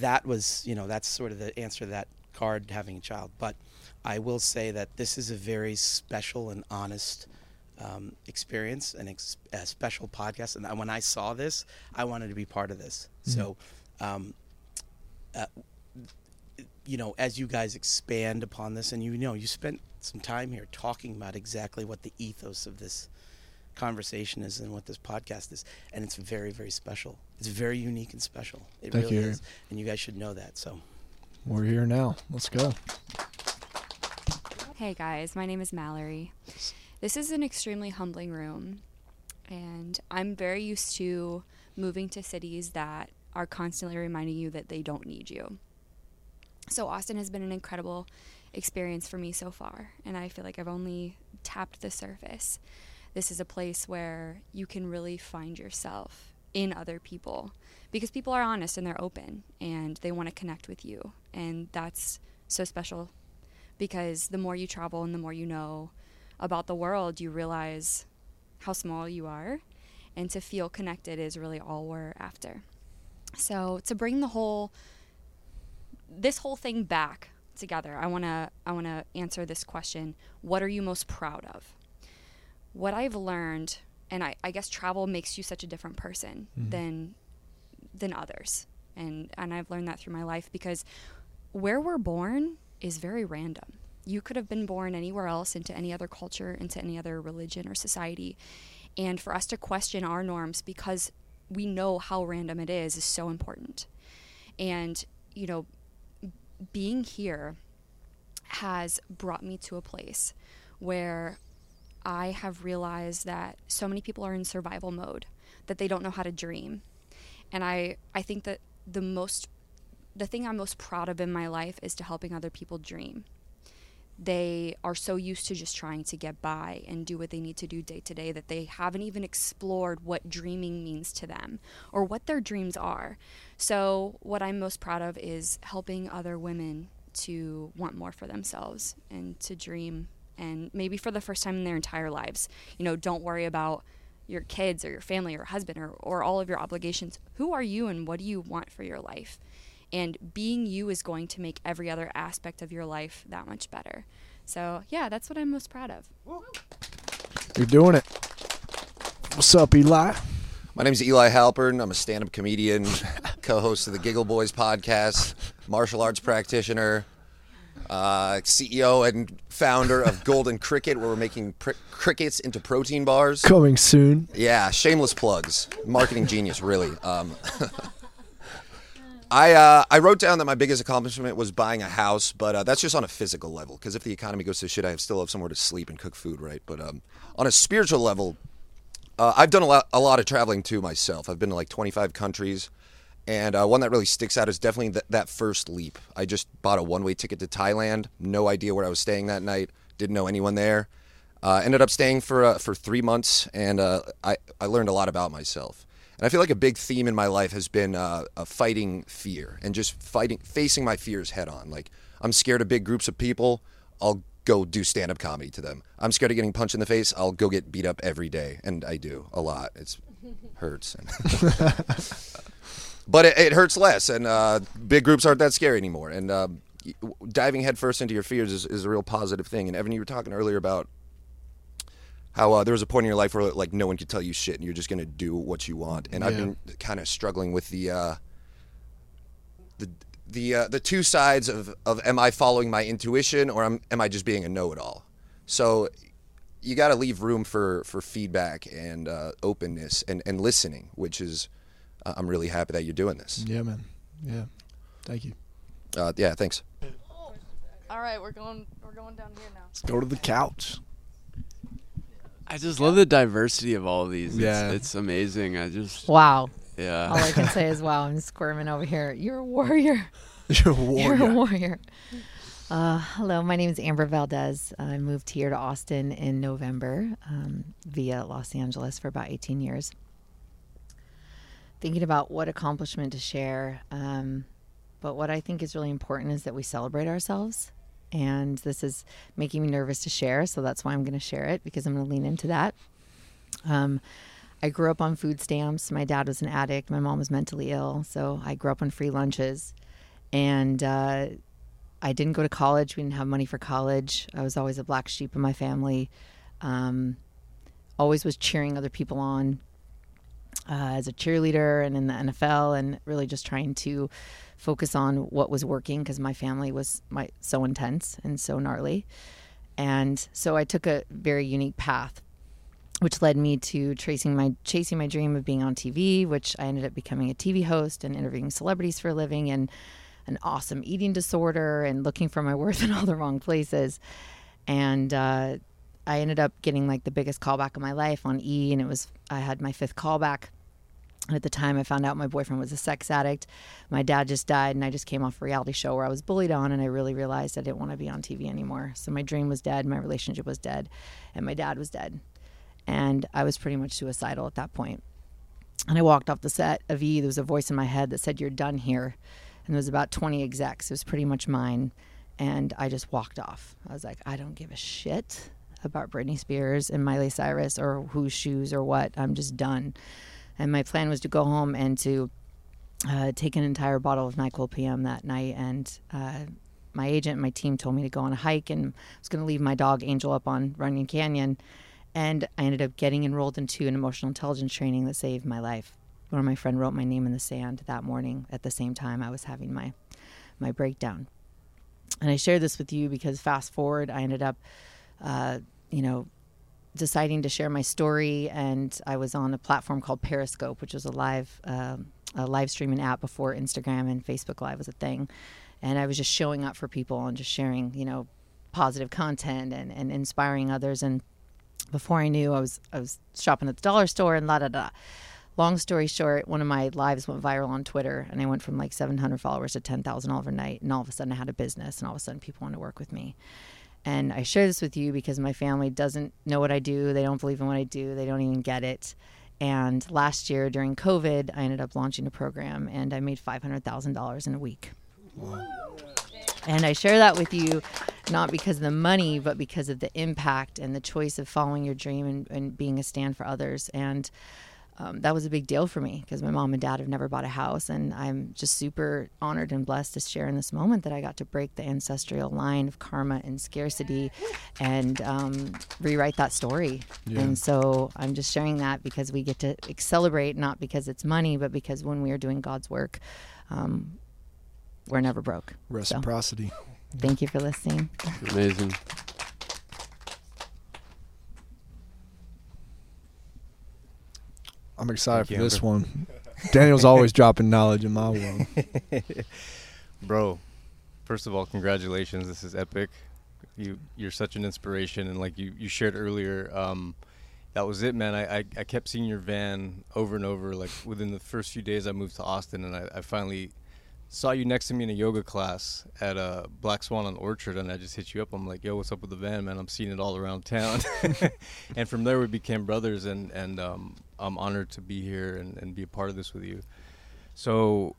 that was, you know, that's sort of the answer to that card, having a child. But I will say that this is a very special and honest um, experience and ex- a special podcast. And when I saw this, I wanted to be part of this. Mm-hmm. So, um, uh, you know, as you guys expand upon this, and you know, you spent some time here talking about exactly what the ethos of this conversation is and what this podcast is, and it's very, very special. It's very unique and special. It Thank really you, is, and you guys should know that. So. We're here now. Let's go. Hey guys, my name is Mallory. This is an extremely humbling room, and I'm very used to moving to cities that are constantly reminding you that they don't need you. So, Austin has been an incredible experience for me so far, and I feel like I've only tapped the surface. This is a place where you can really find yourself in other people because people are honest and they're open and they want to connect with you, and that's so special because the more you travel and the more you know about the world, you realize how small you are, and to feel connected is really all we're after. So to bring the whole this whole thing back together, I wanna I wanna answer this question: What are you most proud of? What I've learned, and I, I guess travel makes you such a different person Mhm. than than others, and and I've learned that through my life because where we're born is very random. You could have been born anywhere else, into any other culture, into any other religion or society. And for us to question our norms because we know how random it is is so important. And, you know, being here has brought me to a place where I have realized that so many people are in survival mode, that they don't know how to dream. And I, I think that the most the thing I'm most proud of in my life is to helping other people dream. They are so used to just trying to get by and do what they need to do day to day that they haven't even explored what dreaming means to them or what their dreams are. So, what I'm most proud of is helping other women to want more for themselves and to dream and maybe for the first time in their entire lives. You know, don't worry about your kids or your family or husband or, or all of your obligations. Who are you and what do you want for your life? And being you is going to make every other aspect of your life that much better. So, yeah, that's what I'm most proud of. You're doing it. What's up, Eli? My name is Eli Halpern. I'm a stand up comedian, co host of the Giggle Boys podcast, martial arts practitioner, uh, CEO and founder of Golden Cricket, where we're making pr- crickets into protein bars. Coming soon. Yeah, shameless plugs. Marketing genius, really. Um, I uh, I wrote down that my biggest accomplishment was buying a house, but uh, that's just on a physical level. Because if the economy goes to shit, I still have somewhere to sleep and cook food, right? But um, on a spiritual level, uh, I've done a lot, a lot of traveling too myself. I've been to like 25 countries, and uh, one that really sticks out is definitely th- that first leap. I just bought a one-way ticket to Thailand. No idea where I was staying that night. Didn't know anyone there. Uh, ended up staying for uh, for three months, and I I learned a lot about myself. And I feel like a big theme in my life has been uh, fighting fear and just fighting, facing my fears head on. Like I'm scared of big groups of people. I'll go do stand up comedy to them. I'm scared of getting punched in the face. I'll go get beat up every day, and I do a lot. It's hurts. but it, it hurts less, and uh, big groups aren't that scary anymore. And uh, diving headfirst into your fears is, is a real positive thing. And Evan, you were talking earlier about how uh, there was a point in your life where like no one could tell you shit, and you're just gonna do what you want. And I've been kind of struggling with the uh, the the uh, the two sides of, of am I following my intuition or am, am I just being a know-it-all? So you got to leave room for for feedback and uh, openness and, and listening, which is uh, I'm really happy that you're doing this. Yeah, man. Yeah. Thank you. Uh, yeah, thanks. All right, we're going. We're going down here now. Let's go to the couch. I just love the diversity of all of these. Yeah. it's amazing. I just Wow. Yeah. All I can say is, wow, I'm squirming over here. You're a warrior. You're a You're a warrior. warrior. Uh, hello, my name is Amber Valdez. I moved here to Austin in November um, via Los Angeles for about 18 years. Thinking about what accomplishment to share, um, but what I think is really important is that we celebrate ourselves. And this is making me nervous to share, so that's why I'm going to share it because I'm going to lean into that. Um, I grew up on food stamps. My dad was an addict. My mom was mentally ill, so I grew up on free lunches. And uh, I didn't go to college. We didn't have money for college. I was always a black sheep in my family. Um, always was cheering other people on uh, as a cheerleader and in the NFL, and really just trying to focus on what was working because my family was my so intense and so gnarly. And so I took a very unique path, which led me to tracing my chasing my dream of being on TV, which I ended up becoming a TV host and interviewing celebrities for a living and an awesome eating disorder and looking for my worth in all the wrong places. And uh, I ended up getting like the biggest callback of my life on E, and it was I had my fifth callback. At the time, I found out my boyfriend was a sex addict. My dad just died, and I just came off a reality show where I was bullied on, and I really realized I didn't want to be on TV anymore. So my dream was dead, my relationship was dead, and my dad was dead. And I was pretty much suicidal at that point. And I walked off the set of E. There was a voice in my head that said, You're done here. And there was about 20 execs. It was pretty much mine. And I just walked off. I was like, I don't give a shit about Britney Spears and Miley Cyrus or whose shoes or what. I'm just done. And my plan was to go home and to uh, take an entire bottle of NyQuil PM that night. And uh, my agent and my team told me to go on a hike and I was going to leave my dog Angel up on Runyon Canyon. And I ended up getting enrolled into an emotional intelligence training that saved my life. Where my friend wrote my name in the sand that morning at the same time I was having my my breakdown. And I share this with you because fast forward, I ended up uh, you know, deciding to share my story, and I was on a platform called Periscope, which was a live um, a live streaming app before Instagram and Facebook Live was a thing. And I was just showing up for people and just sharing, you know, positive content and, and inspiring others. And before I knew, I was I was shopping at the dollar store and la da da. Long story short, one of my lives went viral on Twitter, and I went from like 700 followers to 10,000 overnight. And all of a sudden, I had a business, and all of a sudden, people wanted to work with me. And I share this with you because my family doesn't know what I do. They don't believe in what I do. They don't even get it. And last year during COVID, I ended up launching a program and I made $500,000 in a week. And I share that with you not because of the money, but because of the impact and the choice of following your dream and, and being a stand for others. And um, that was a big deal for me because my mom and dad have never bought a house. And I'm just super honored and blessed to share in this moment that I got to break the ancestral line of karma and scarcity and um, rewrite that story. Yeah. And so I'm just sharing that because we get to celebrate, not because it's money, but because when we are doing God's work, um, we're never broke. So, Reciprocity. thank you for listening. Amazing. I'm excited Thank for this one. Daniel's always dropping knowledge in my world. Bro, first of all, congratulations. This is epic. You you're such an inspiration and like you, you shared earlier, um, that was it, man. I, I, I kept seeing your van over and over. Like within the first few days I moved to Austin and I, I finally saw you next to me in a yoga class at uh, Black Swan on Orchard, and I just hit you up. I'm like, "Yo, what's up with the van, man? I'm seeing it all around town." and from there, we became brothers, and and um, I'm honored to be here and, and be a part of this with you. So,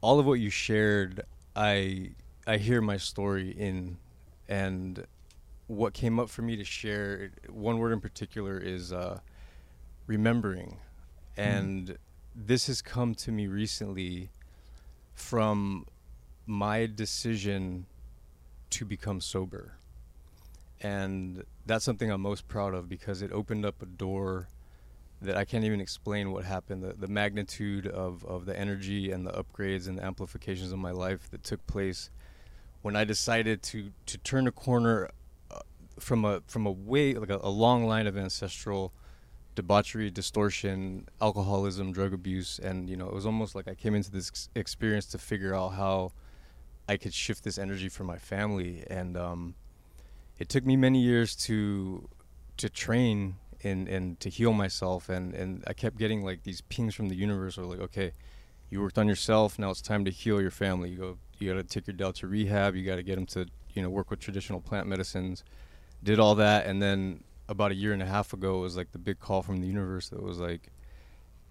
all of what you shared, I I hear my story in, and what came up for me to share. One word in particular is uh, remembering, and this has come to me recently from my decision to become sober. And that's something I'm most proud of because it opened up a door that I can't even explain what happened. The, the magnitude of, of the energy and the upgrades and the amplifications of my life that took place when I decided to, to turn a corner uh, from a from a way like a, a long line of ancestral debauchery, distortion, alcoholism, drug abuse, and you know, it was almost like I came into this experience to figure out how I could shift this energy for my family, and um, it took me many years to to train and and to heal myself, and and I kept getting like these pings from the universe, or like, okay, you worked on yourself, now it's time to heal your family. You go, you got to take your dad to rehab, you got to get them to you know work with traditional plant medicines. Did all that, and then about a year and a half ago it was like the big call from the universe that was like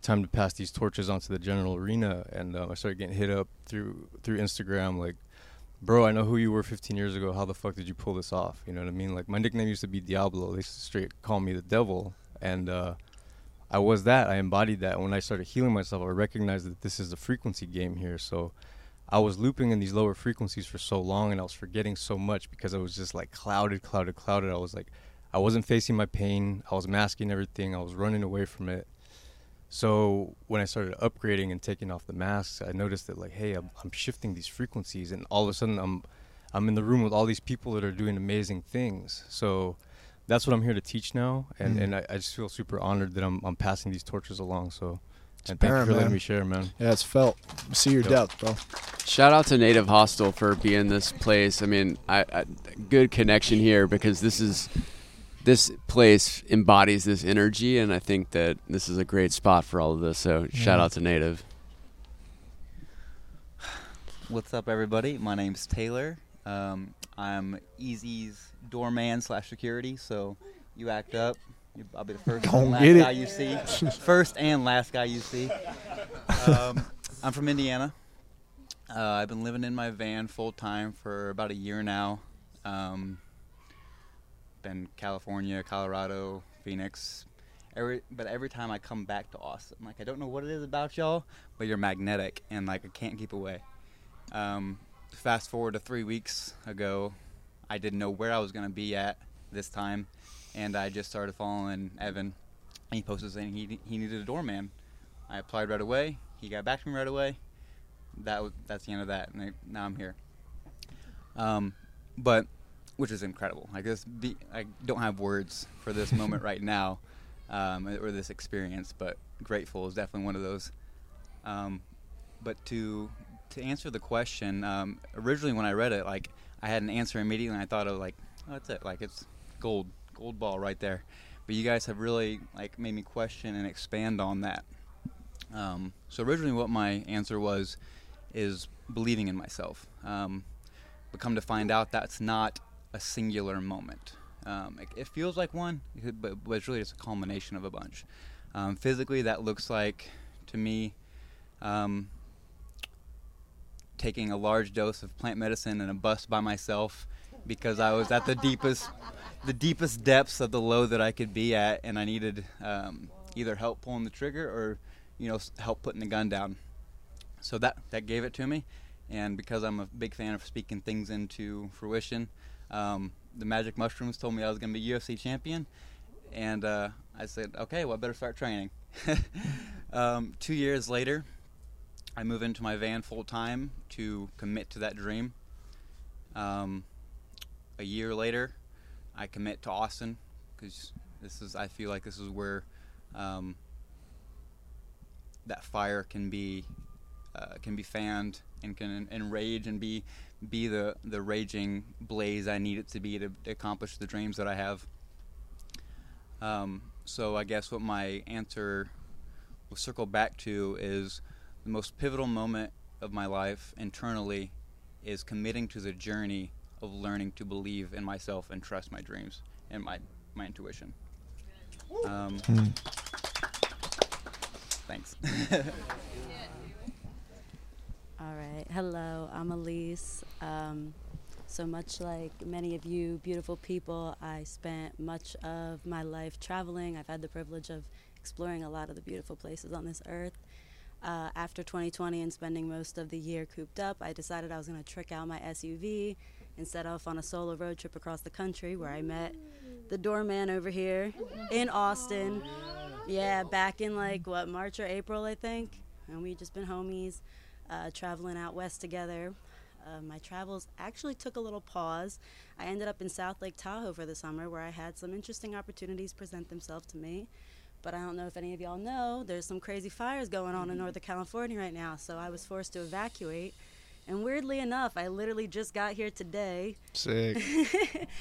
time to pass these torches onto the general arena. And um, i started getting hit up through through instagram like bro i know who you were 15 years ago how the fuck did you pull this off you know what i mean like my nickname used to be diablo they used to straight call me the devil and uh, i was that i embodied that when i started healing myself i recognized that this is a frequency game here so I was looping in these lower frequencies for so long and I was forgetting so much because I was just like clouded, clouded, clouded. I was like I wasn't facing my pain. I was masking everything. I was running away from it. So when I started upgrading and taking off the masks, I noticed that like, hey, I'm, I'm shifting these frequencies, and all of a sudden I'm I'm in the room with all these people that are doing amazing things. So that's what I'm here to teach now, and, Mm. and I, I just feel super honored that I'm I'm passing these torches along. So, It's and thank you for letting man. me share, man. Yeah, it's felt. See your Yep. depth, bro. Shout out to Native Hostel for being this place. I mean, I, I good connection here because this is this place embodies this energy, and I think that this is a great spot for all of this. So shout out to Native. What's up, everybody? My name's Taylor. Um, I'm Easy's doorman slash security. So you act up, I'll be the first Don't and last get it. guy you see. first and last guy you see. Um, I'm from Indiana. Uh, I've been living in my van full time for about a year now. Um, been California, Colorado, Phoenix. Every but every time I come back to Austin, like I don't know what it is about y'all, but you're magnetic, and like I can't keep away. Um, fast forward to three weeks ago, I didn't know where I was gonna be at this time, and I just started following Evan. He posted saying he he needed a doorman. I applied right away. He got back to me right away. That that's the end of that, and I, now I'm here. Um, but which is incredible. I guess be, I don't have words for this moment right now, um, or this experience, but grateful is definitely one of those. Um, but to to answer the question, um, originally when I read it, like I had an answer immediately, and I thought of like, oh, that's it, like it's gold, gold ball right there. But you guys have really like made me question and expand on that. Um, so originally, what my answer was is believing in myself. Um, but come to find out, that's not a singular moment. Um, it, it feels like one, but, but it's really just a culmination of a bunch. Um, physically, that looks like, to me, um, taking a large dose of plant medicine in a bus by myself because I was at the deepest, the deepest depths of the low that I could be at, and I needed um, either help pulling the trigger or, you know, help putting the gun down. So that that gave it to me, and because I'm a big fan of speaking things into fruition, um, the magic mushrooms told me I was going to be UFC champion, and uh, I said, okay, well, I better start training. um, two years later, I move into my van full time to commit to that dream. Um, a year later, I commit to Austin because this is I feel like this is where um, that fire can be uh, can be fanned and can enrage and be be the the raging blaze I need it to be to, to accomplish the dreams that I have. Um, so I guess what my answer will circle back to is the most pivotal moment of my life internally is committing to the journey of learning to believe in myself and trust my dreams and my my intuition. Um, Hmm. Thanks. All right. Hello, I'm Elise. Um, so much like many of you beautiful people, I spent much of my life traveling. I've had the privilege of exploring a lot of the beautiful places on this earth. Uh, after 2020 and spending most of the year cooped up, I decided I was going to trick out my SUV and set off on a solo road trip across the country where I met the doorman over here in Austin. Yeah, back in like what, March or April, I think. And we just been homies uh, traveling out west together. Uh, my travels actually took a little pause. I ended up in South Lake Tahoe for the summer where I had some interesting opportunities present themselves to me. But I don't know if any of y'all know, there's some crazy fires going on in Northern California right now, so I was forced to evacuate. And weirdly enough, I literally just got here today. Sick.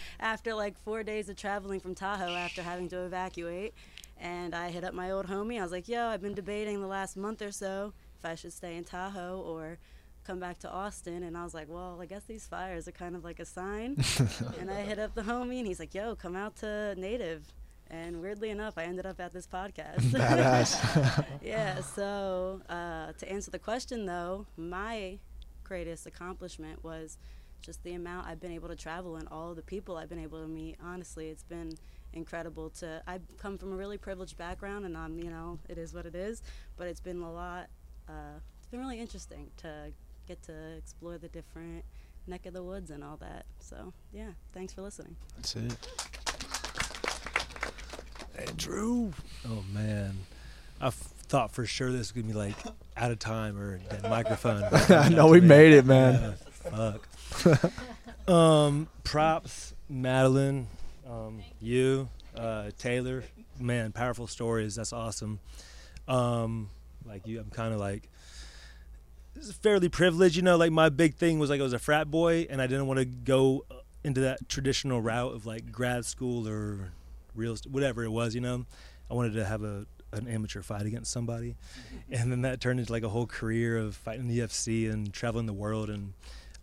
after like four days of traveling from Tahoe after having to evacuate. And I hit up my old homie. I was like, yo, I've been debating the last month or so if I should stay in Tahoe or come back to Austin. And I was like, well, I guess these fires are kind of like a sign. and I hit up the homie and he's like, yo, come out to Native. And weirdly enough, I ended up at this podcast. Badass. yeah, so uh, to answer the question though, my greatest accomplishment was just the amount I've been able to travel and all of the people I've been able to meet. Honestly, it's been incredible to I've come from a really privileged background and I'm, you know, it is what it is, but it's been a lot uh, it's been really interesting to get to explore the different neck of the woods and all that. So, yeah, thanks for listening. That's it. Andrew. Oh man, I f- thought for sure this was gonna be like out of time or dead microphone. but I know we made it, man. Yeah, fuck. Um, props, Madeline, um, you, uh, Taylor. Man, powerful stories. That's awesome. Um, like you, I'm kind of like fairly privileged. You know, like my big thing was like I was a frat boy, and I didn't want to go into that traditional route of like grad school or real whatever it was. You know, I wanted to have a an amateur fight against somebody, and then that turned into like a whole career of fighting the UFC and traveling the world and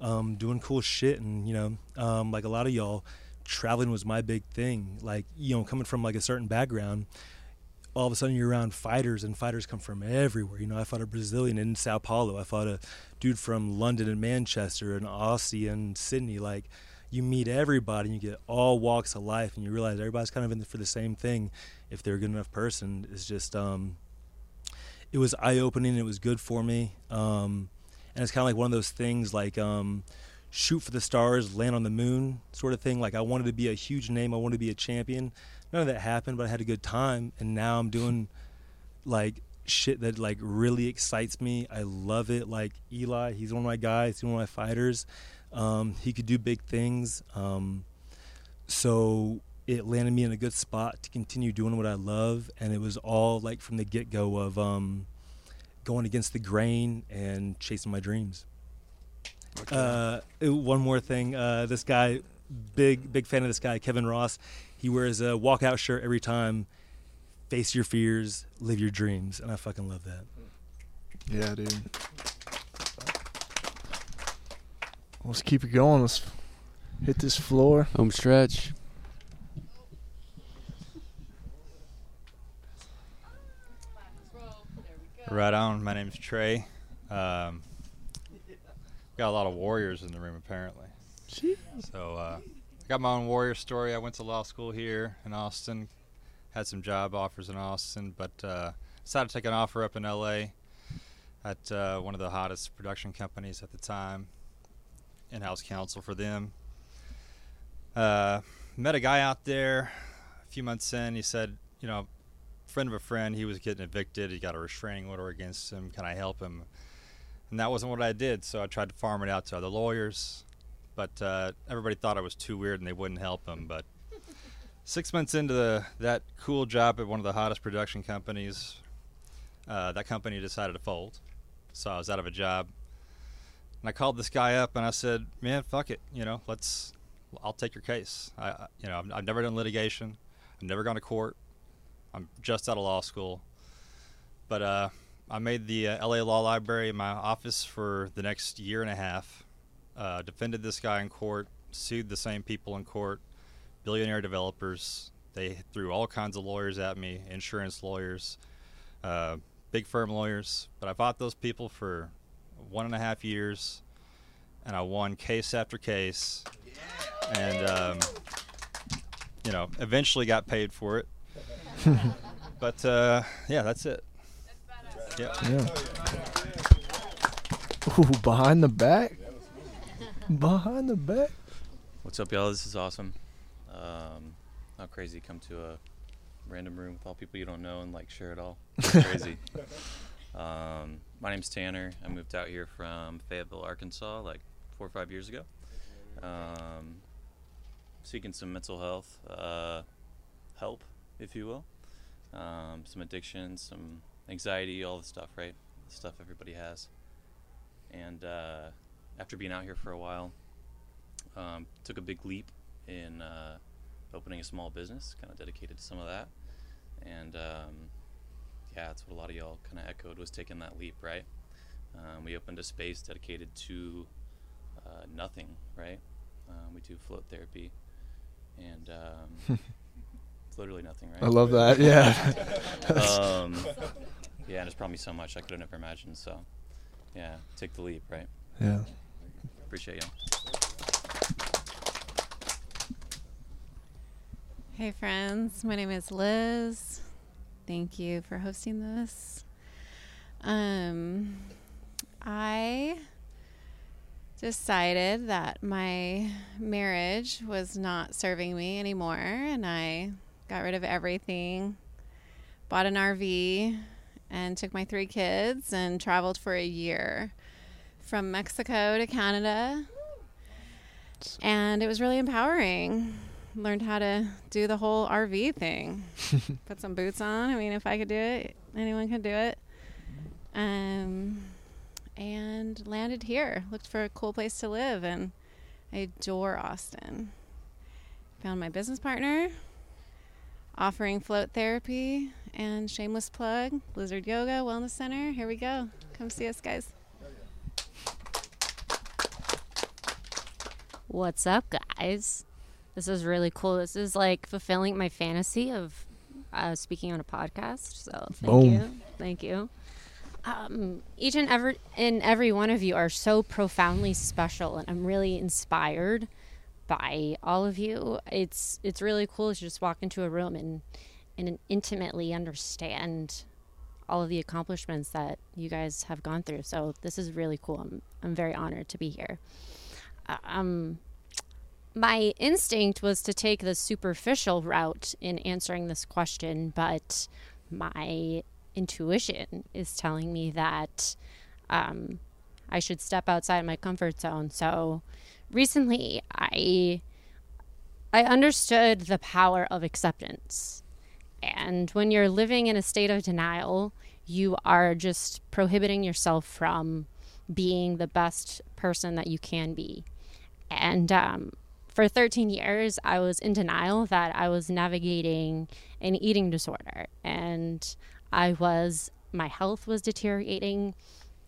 um, doing cool shit. And you know, um, like a lot of y'all, traveling was my big thing. Like you know, coming from like a certain background, all of a sudden you're around fighters, and fighters come from everywhere. You know, I fought a Brazilian in Sao Paulo. I fought a dude from London and Manchester, an Aussie in Sydney. Like you meet everybody, and you get all walks of life, and you realize everybody's kind of in for the same thing. If they're a good enough person, it's just um, it was eye opening. It was good for me. Um, and it's kind of like one of those things like um, shoot for the stars, land on the moon sort of thing. Like I wanted to be a huge name. I wanted to be a champion. None of that happened, but I had a good time. And now I'm doing like shit that like really excites me. I love it. Like Eli, he's one of my guys. He's one of my fighters. Um, he could do big things. Um, so it landed me in a good spot to continue doing what I love. And it was all like from the get go of um, going against the grain and chasing my dreams. Uh, uh, one more thing. Uh, this guy, big big fan of this guy, Kevin Ross. He wears a walkout shirt every time. Face your fears, live your dreams, and I fucking love that. Yeah, dude. Let's keep it going. Let's hit this floor. Home stretch. Right on. My name's Trey. Um, got a lot of warriors in the room, apparently. So, uh, I got my own warrior story. I went to law school here in Austin, had some job offers in Austin, but uh, decided to take an offer up in LA at uh, one of the hottest production companies at the time, in house counsel for them. Uh, met a guy out there a few months in. He said, you know, friend of a friend, he was getting evicted. He got a restraining order against him. Can I help him? And that wasn't what I did, so I tried to farm it out to other lawyers. But uh, everybody thought I was too weird and they wouldn't help him. But six months into the, that cool job at one of the hottest production companies, uh, that company decided to fold. So I was out of a job. And I called this guy up and I said, "Man, fuck it. You know, let's. I'll take your case. I, you know, I've, I've never done litigation. I've never gone to court. I'm just out of law school. But uh, I made the uh, LA Law Library my office for the next year and a half. Uh, defended this guy in court, sued the same people in court, billionaire developers. They threw all kinds of lawyers at me, insurance lawyers, uh, big firm lawyers. But I fought those people for one and a half years, and I won case after case. And, um, you know, eventually got paid for it. but uh, yeah, that's it. Yeah. Yeah. Ooh, behind the back. Behind the back. What's up, y'all? This is awesome. Um, how crazy to come to a random room with all people you don't know and like share it all. It's crazy. um, my name's Tanner. I moved out here from Fayetteville, Arkansas, like four or five years ago. Um, seeking some mental health uh, help, if you will. Um, some addiction, some anxiety, all the stuff, right? The stuff everybody has. And uh, after being out here for a while, um, took a big leap in uh, opening a small business, kind of dedicated to some of that. And um, yeah, that's what a lot of y'all kind of echoed was taking that leap, right? Um, we opened a space dedicated to uh, nothing, right? Um, we do float therapy, and um, it's literally nothing, right? I love that, yeah. um, yeah, and it's probably so much I could have never imagined. So, yeah, take the leap, right? Yeah. Appreciate y'all. Hey, friends. My name is Liz. Thank you for hosting this. Um, I decided that my marriage was not serving me anymore, and I got rid of everything, bought an RV, and took my three kids and traveled for a year from Mexico to Canada. and it was really empowering. Learned how to do the whole RV thing. Put some boots on. I mean, if I could do it, anyone could do it. Um, and landed here. Looked for a cool place to live, and I adore Austin. Found my business partner, offering float therapy and shameless plug, Blizzard Yoga Wellness Center. Here we go. Come see us, guys. What's up, guys? This is really cool. This is like fulfilling my fantasy of uh, speaking on a podcast. So thank Boom. you, thank you. Um, each and every and every one of you are so profoundly special, and I'm really inspired by all of you. It's it's really cool to just walk into a room and and intimately understand all of the accomplishments that you guys have gone through. So this is really cool. I'm I'm very honored to be here. Um, my instinct was to take the superficial route in answering this question, but my intuition is telling me that um, I should step outside my comfort zone. So recently, I I understood the power of acceptance. And when you're living in a state of denial, you are just prohibiting yourself from being the best person that you can be. And um, for 13 years, I was in denial that I was navigating an eating disorder. And I was, my health was deteriorating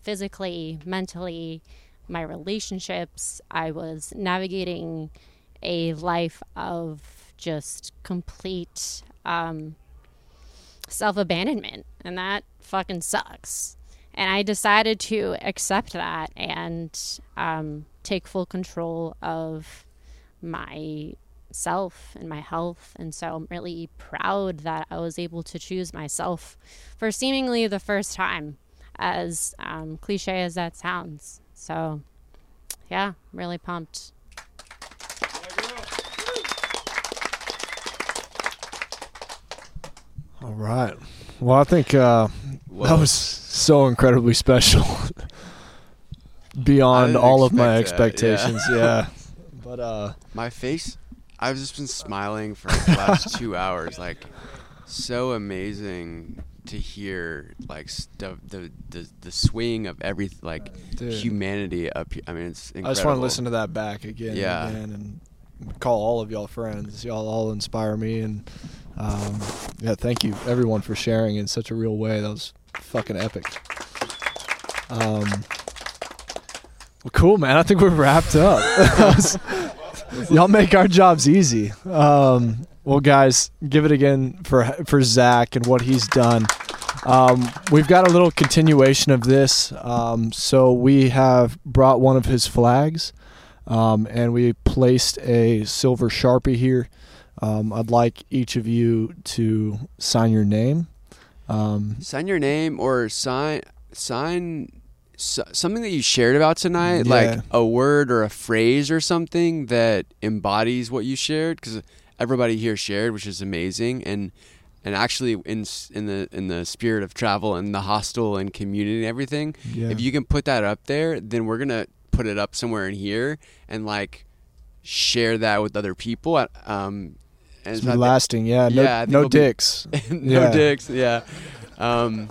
physically, mentally, my relationships. I was navigating a life of just complete um, self abandonment. And that fucking sucks. And I decided to accept that and um, take full control of my self and my health. And so I'm really proud that I was able to choose myself for seemingly the first time, as um, cliche as that sounds. So, yeah, I'm really pumped. All right. Well, I think uh, that was so incredibly special. Beyond all of my expect that, yeah. expectations. Yeah. But uh my face, I've just been smiling for the last two hours. Like, so amazing to hear like stuff, the the the swing of every like Dude. humanity up. here. I mean, it's incredible. I just want to listen to that back again Yeah. and again and call all of y'all friends. Y'all all inspire me and um, yeah, thank you everyone for sharing in such a real way. That was fucking epic. Um, well, cool, man. I think we're wrapped up. Y'all make our jobs easy. Um, well, guys, give it again for for Zach and what he's done. Um, we've got a little continuation of this. Um, so we have brought one of his flags, um, and we placed a silver sharpie here. Um, I'd like each of you to sign your name. Um, sign your name or sign sign so, something that you shared about tonight, Yeah. like a word or a phrase or something that embodies what you shared, because everybody here shared, which is amazing, and and actually in in the in the spirit of travel and the hostel and community and everything, Yeah. if you can put that up there, then we're gonna put it up somewhere in here and like share that with other people. Um, and It's so lasting, yeah. No- think no it'll be- dicks. no Yeah. dicks. Yeah. Um,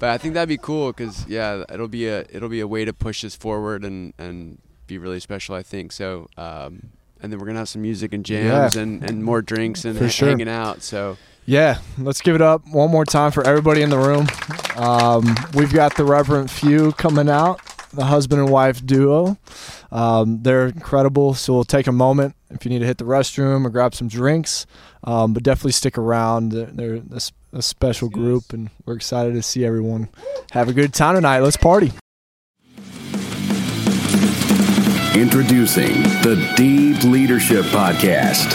but I think that'd be cool because yeah, it'll be a it'll be a way to push this forward and and be really special. I think so. Um, and then we're gonna have some music and jams Yeah. and, and more drinks and ha- sure. hanging out. So Yeah, let's give it up one more time for everybody in the room. Um, we've got the Reverend Few coming out, the husband and wife duo. Um, they're incredible, so we'll take a moment if you need to hit the restroom or grab some drinks. Um, but definitely stick around. They're, they're a, s- a special group, and we're excited to see everyone have a good time tonight. Let's party. Introducing the Deep Leadership Podcast.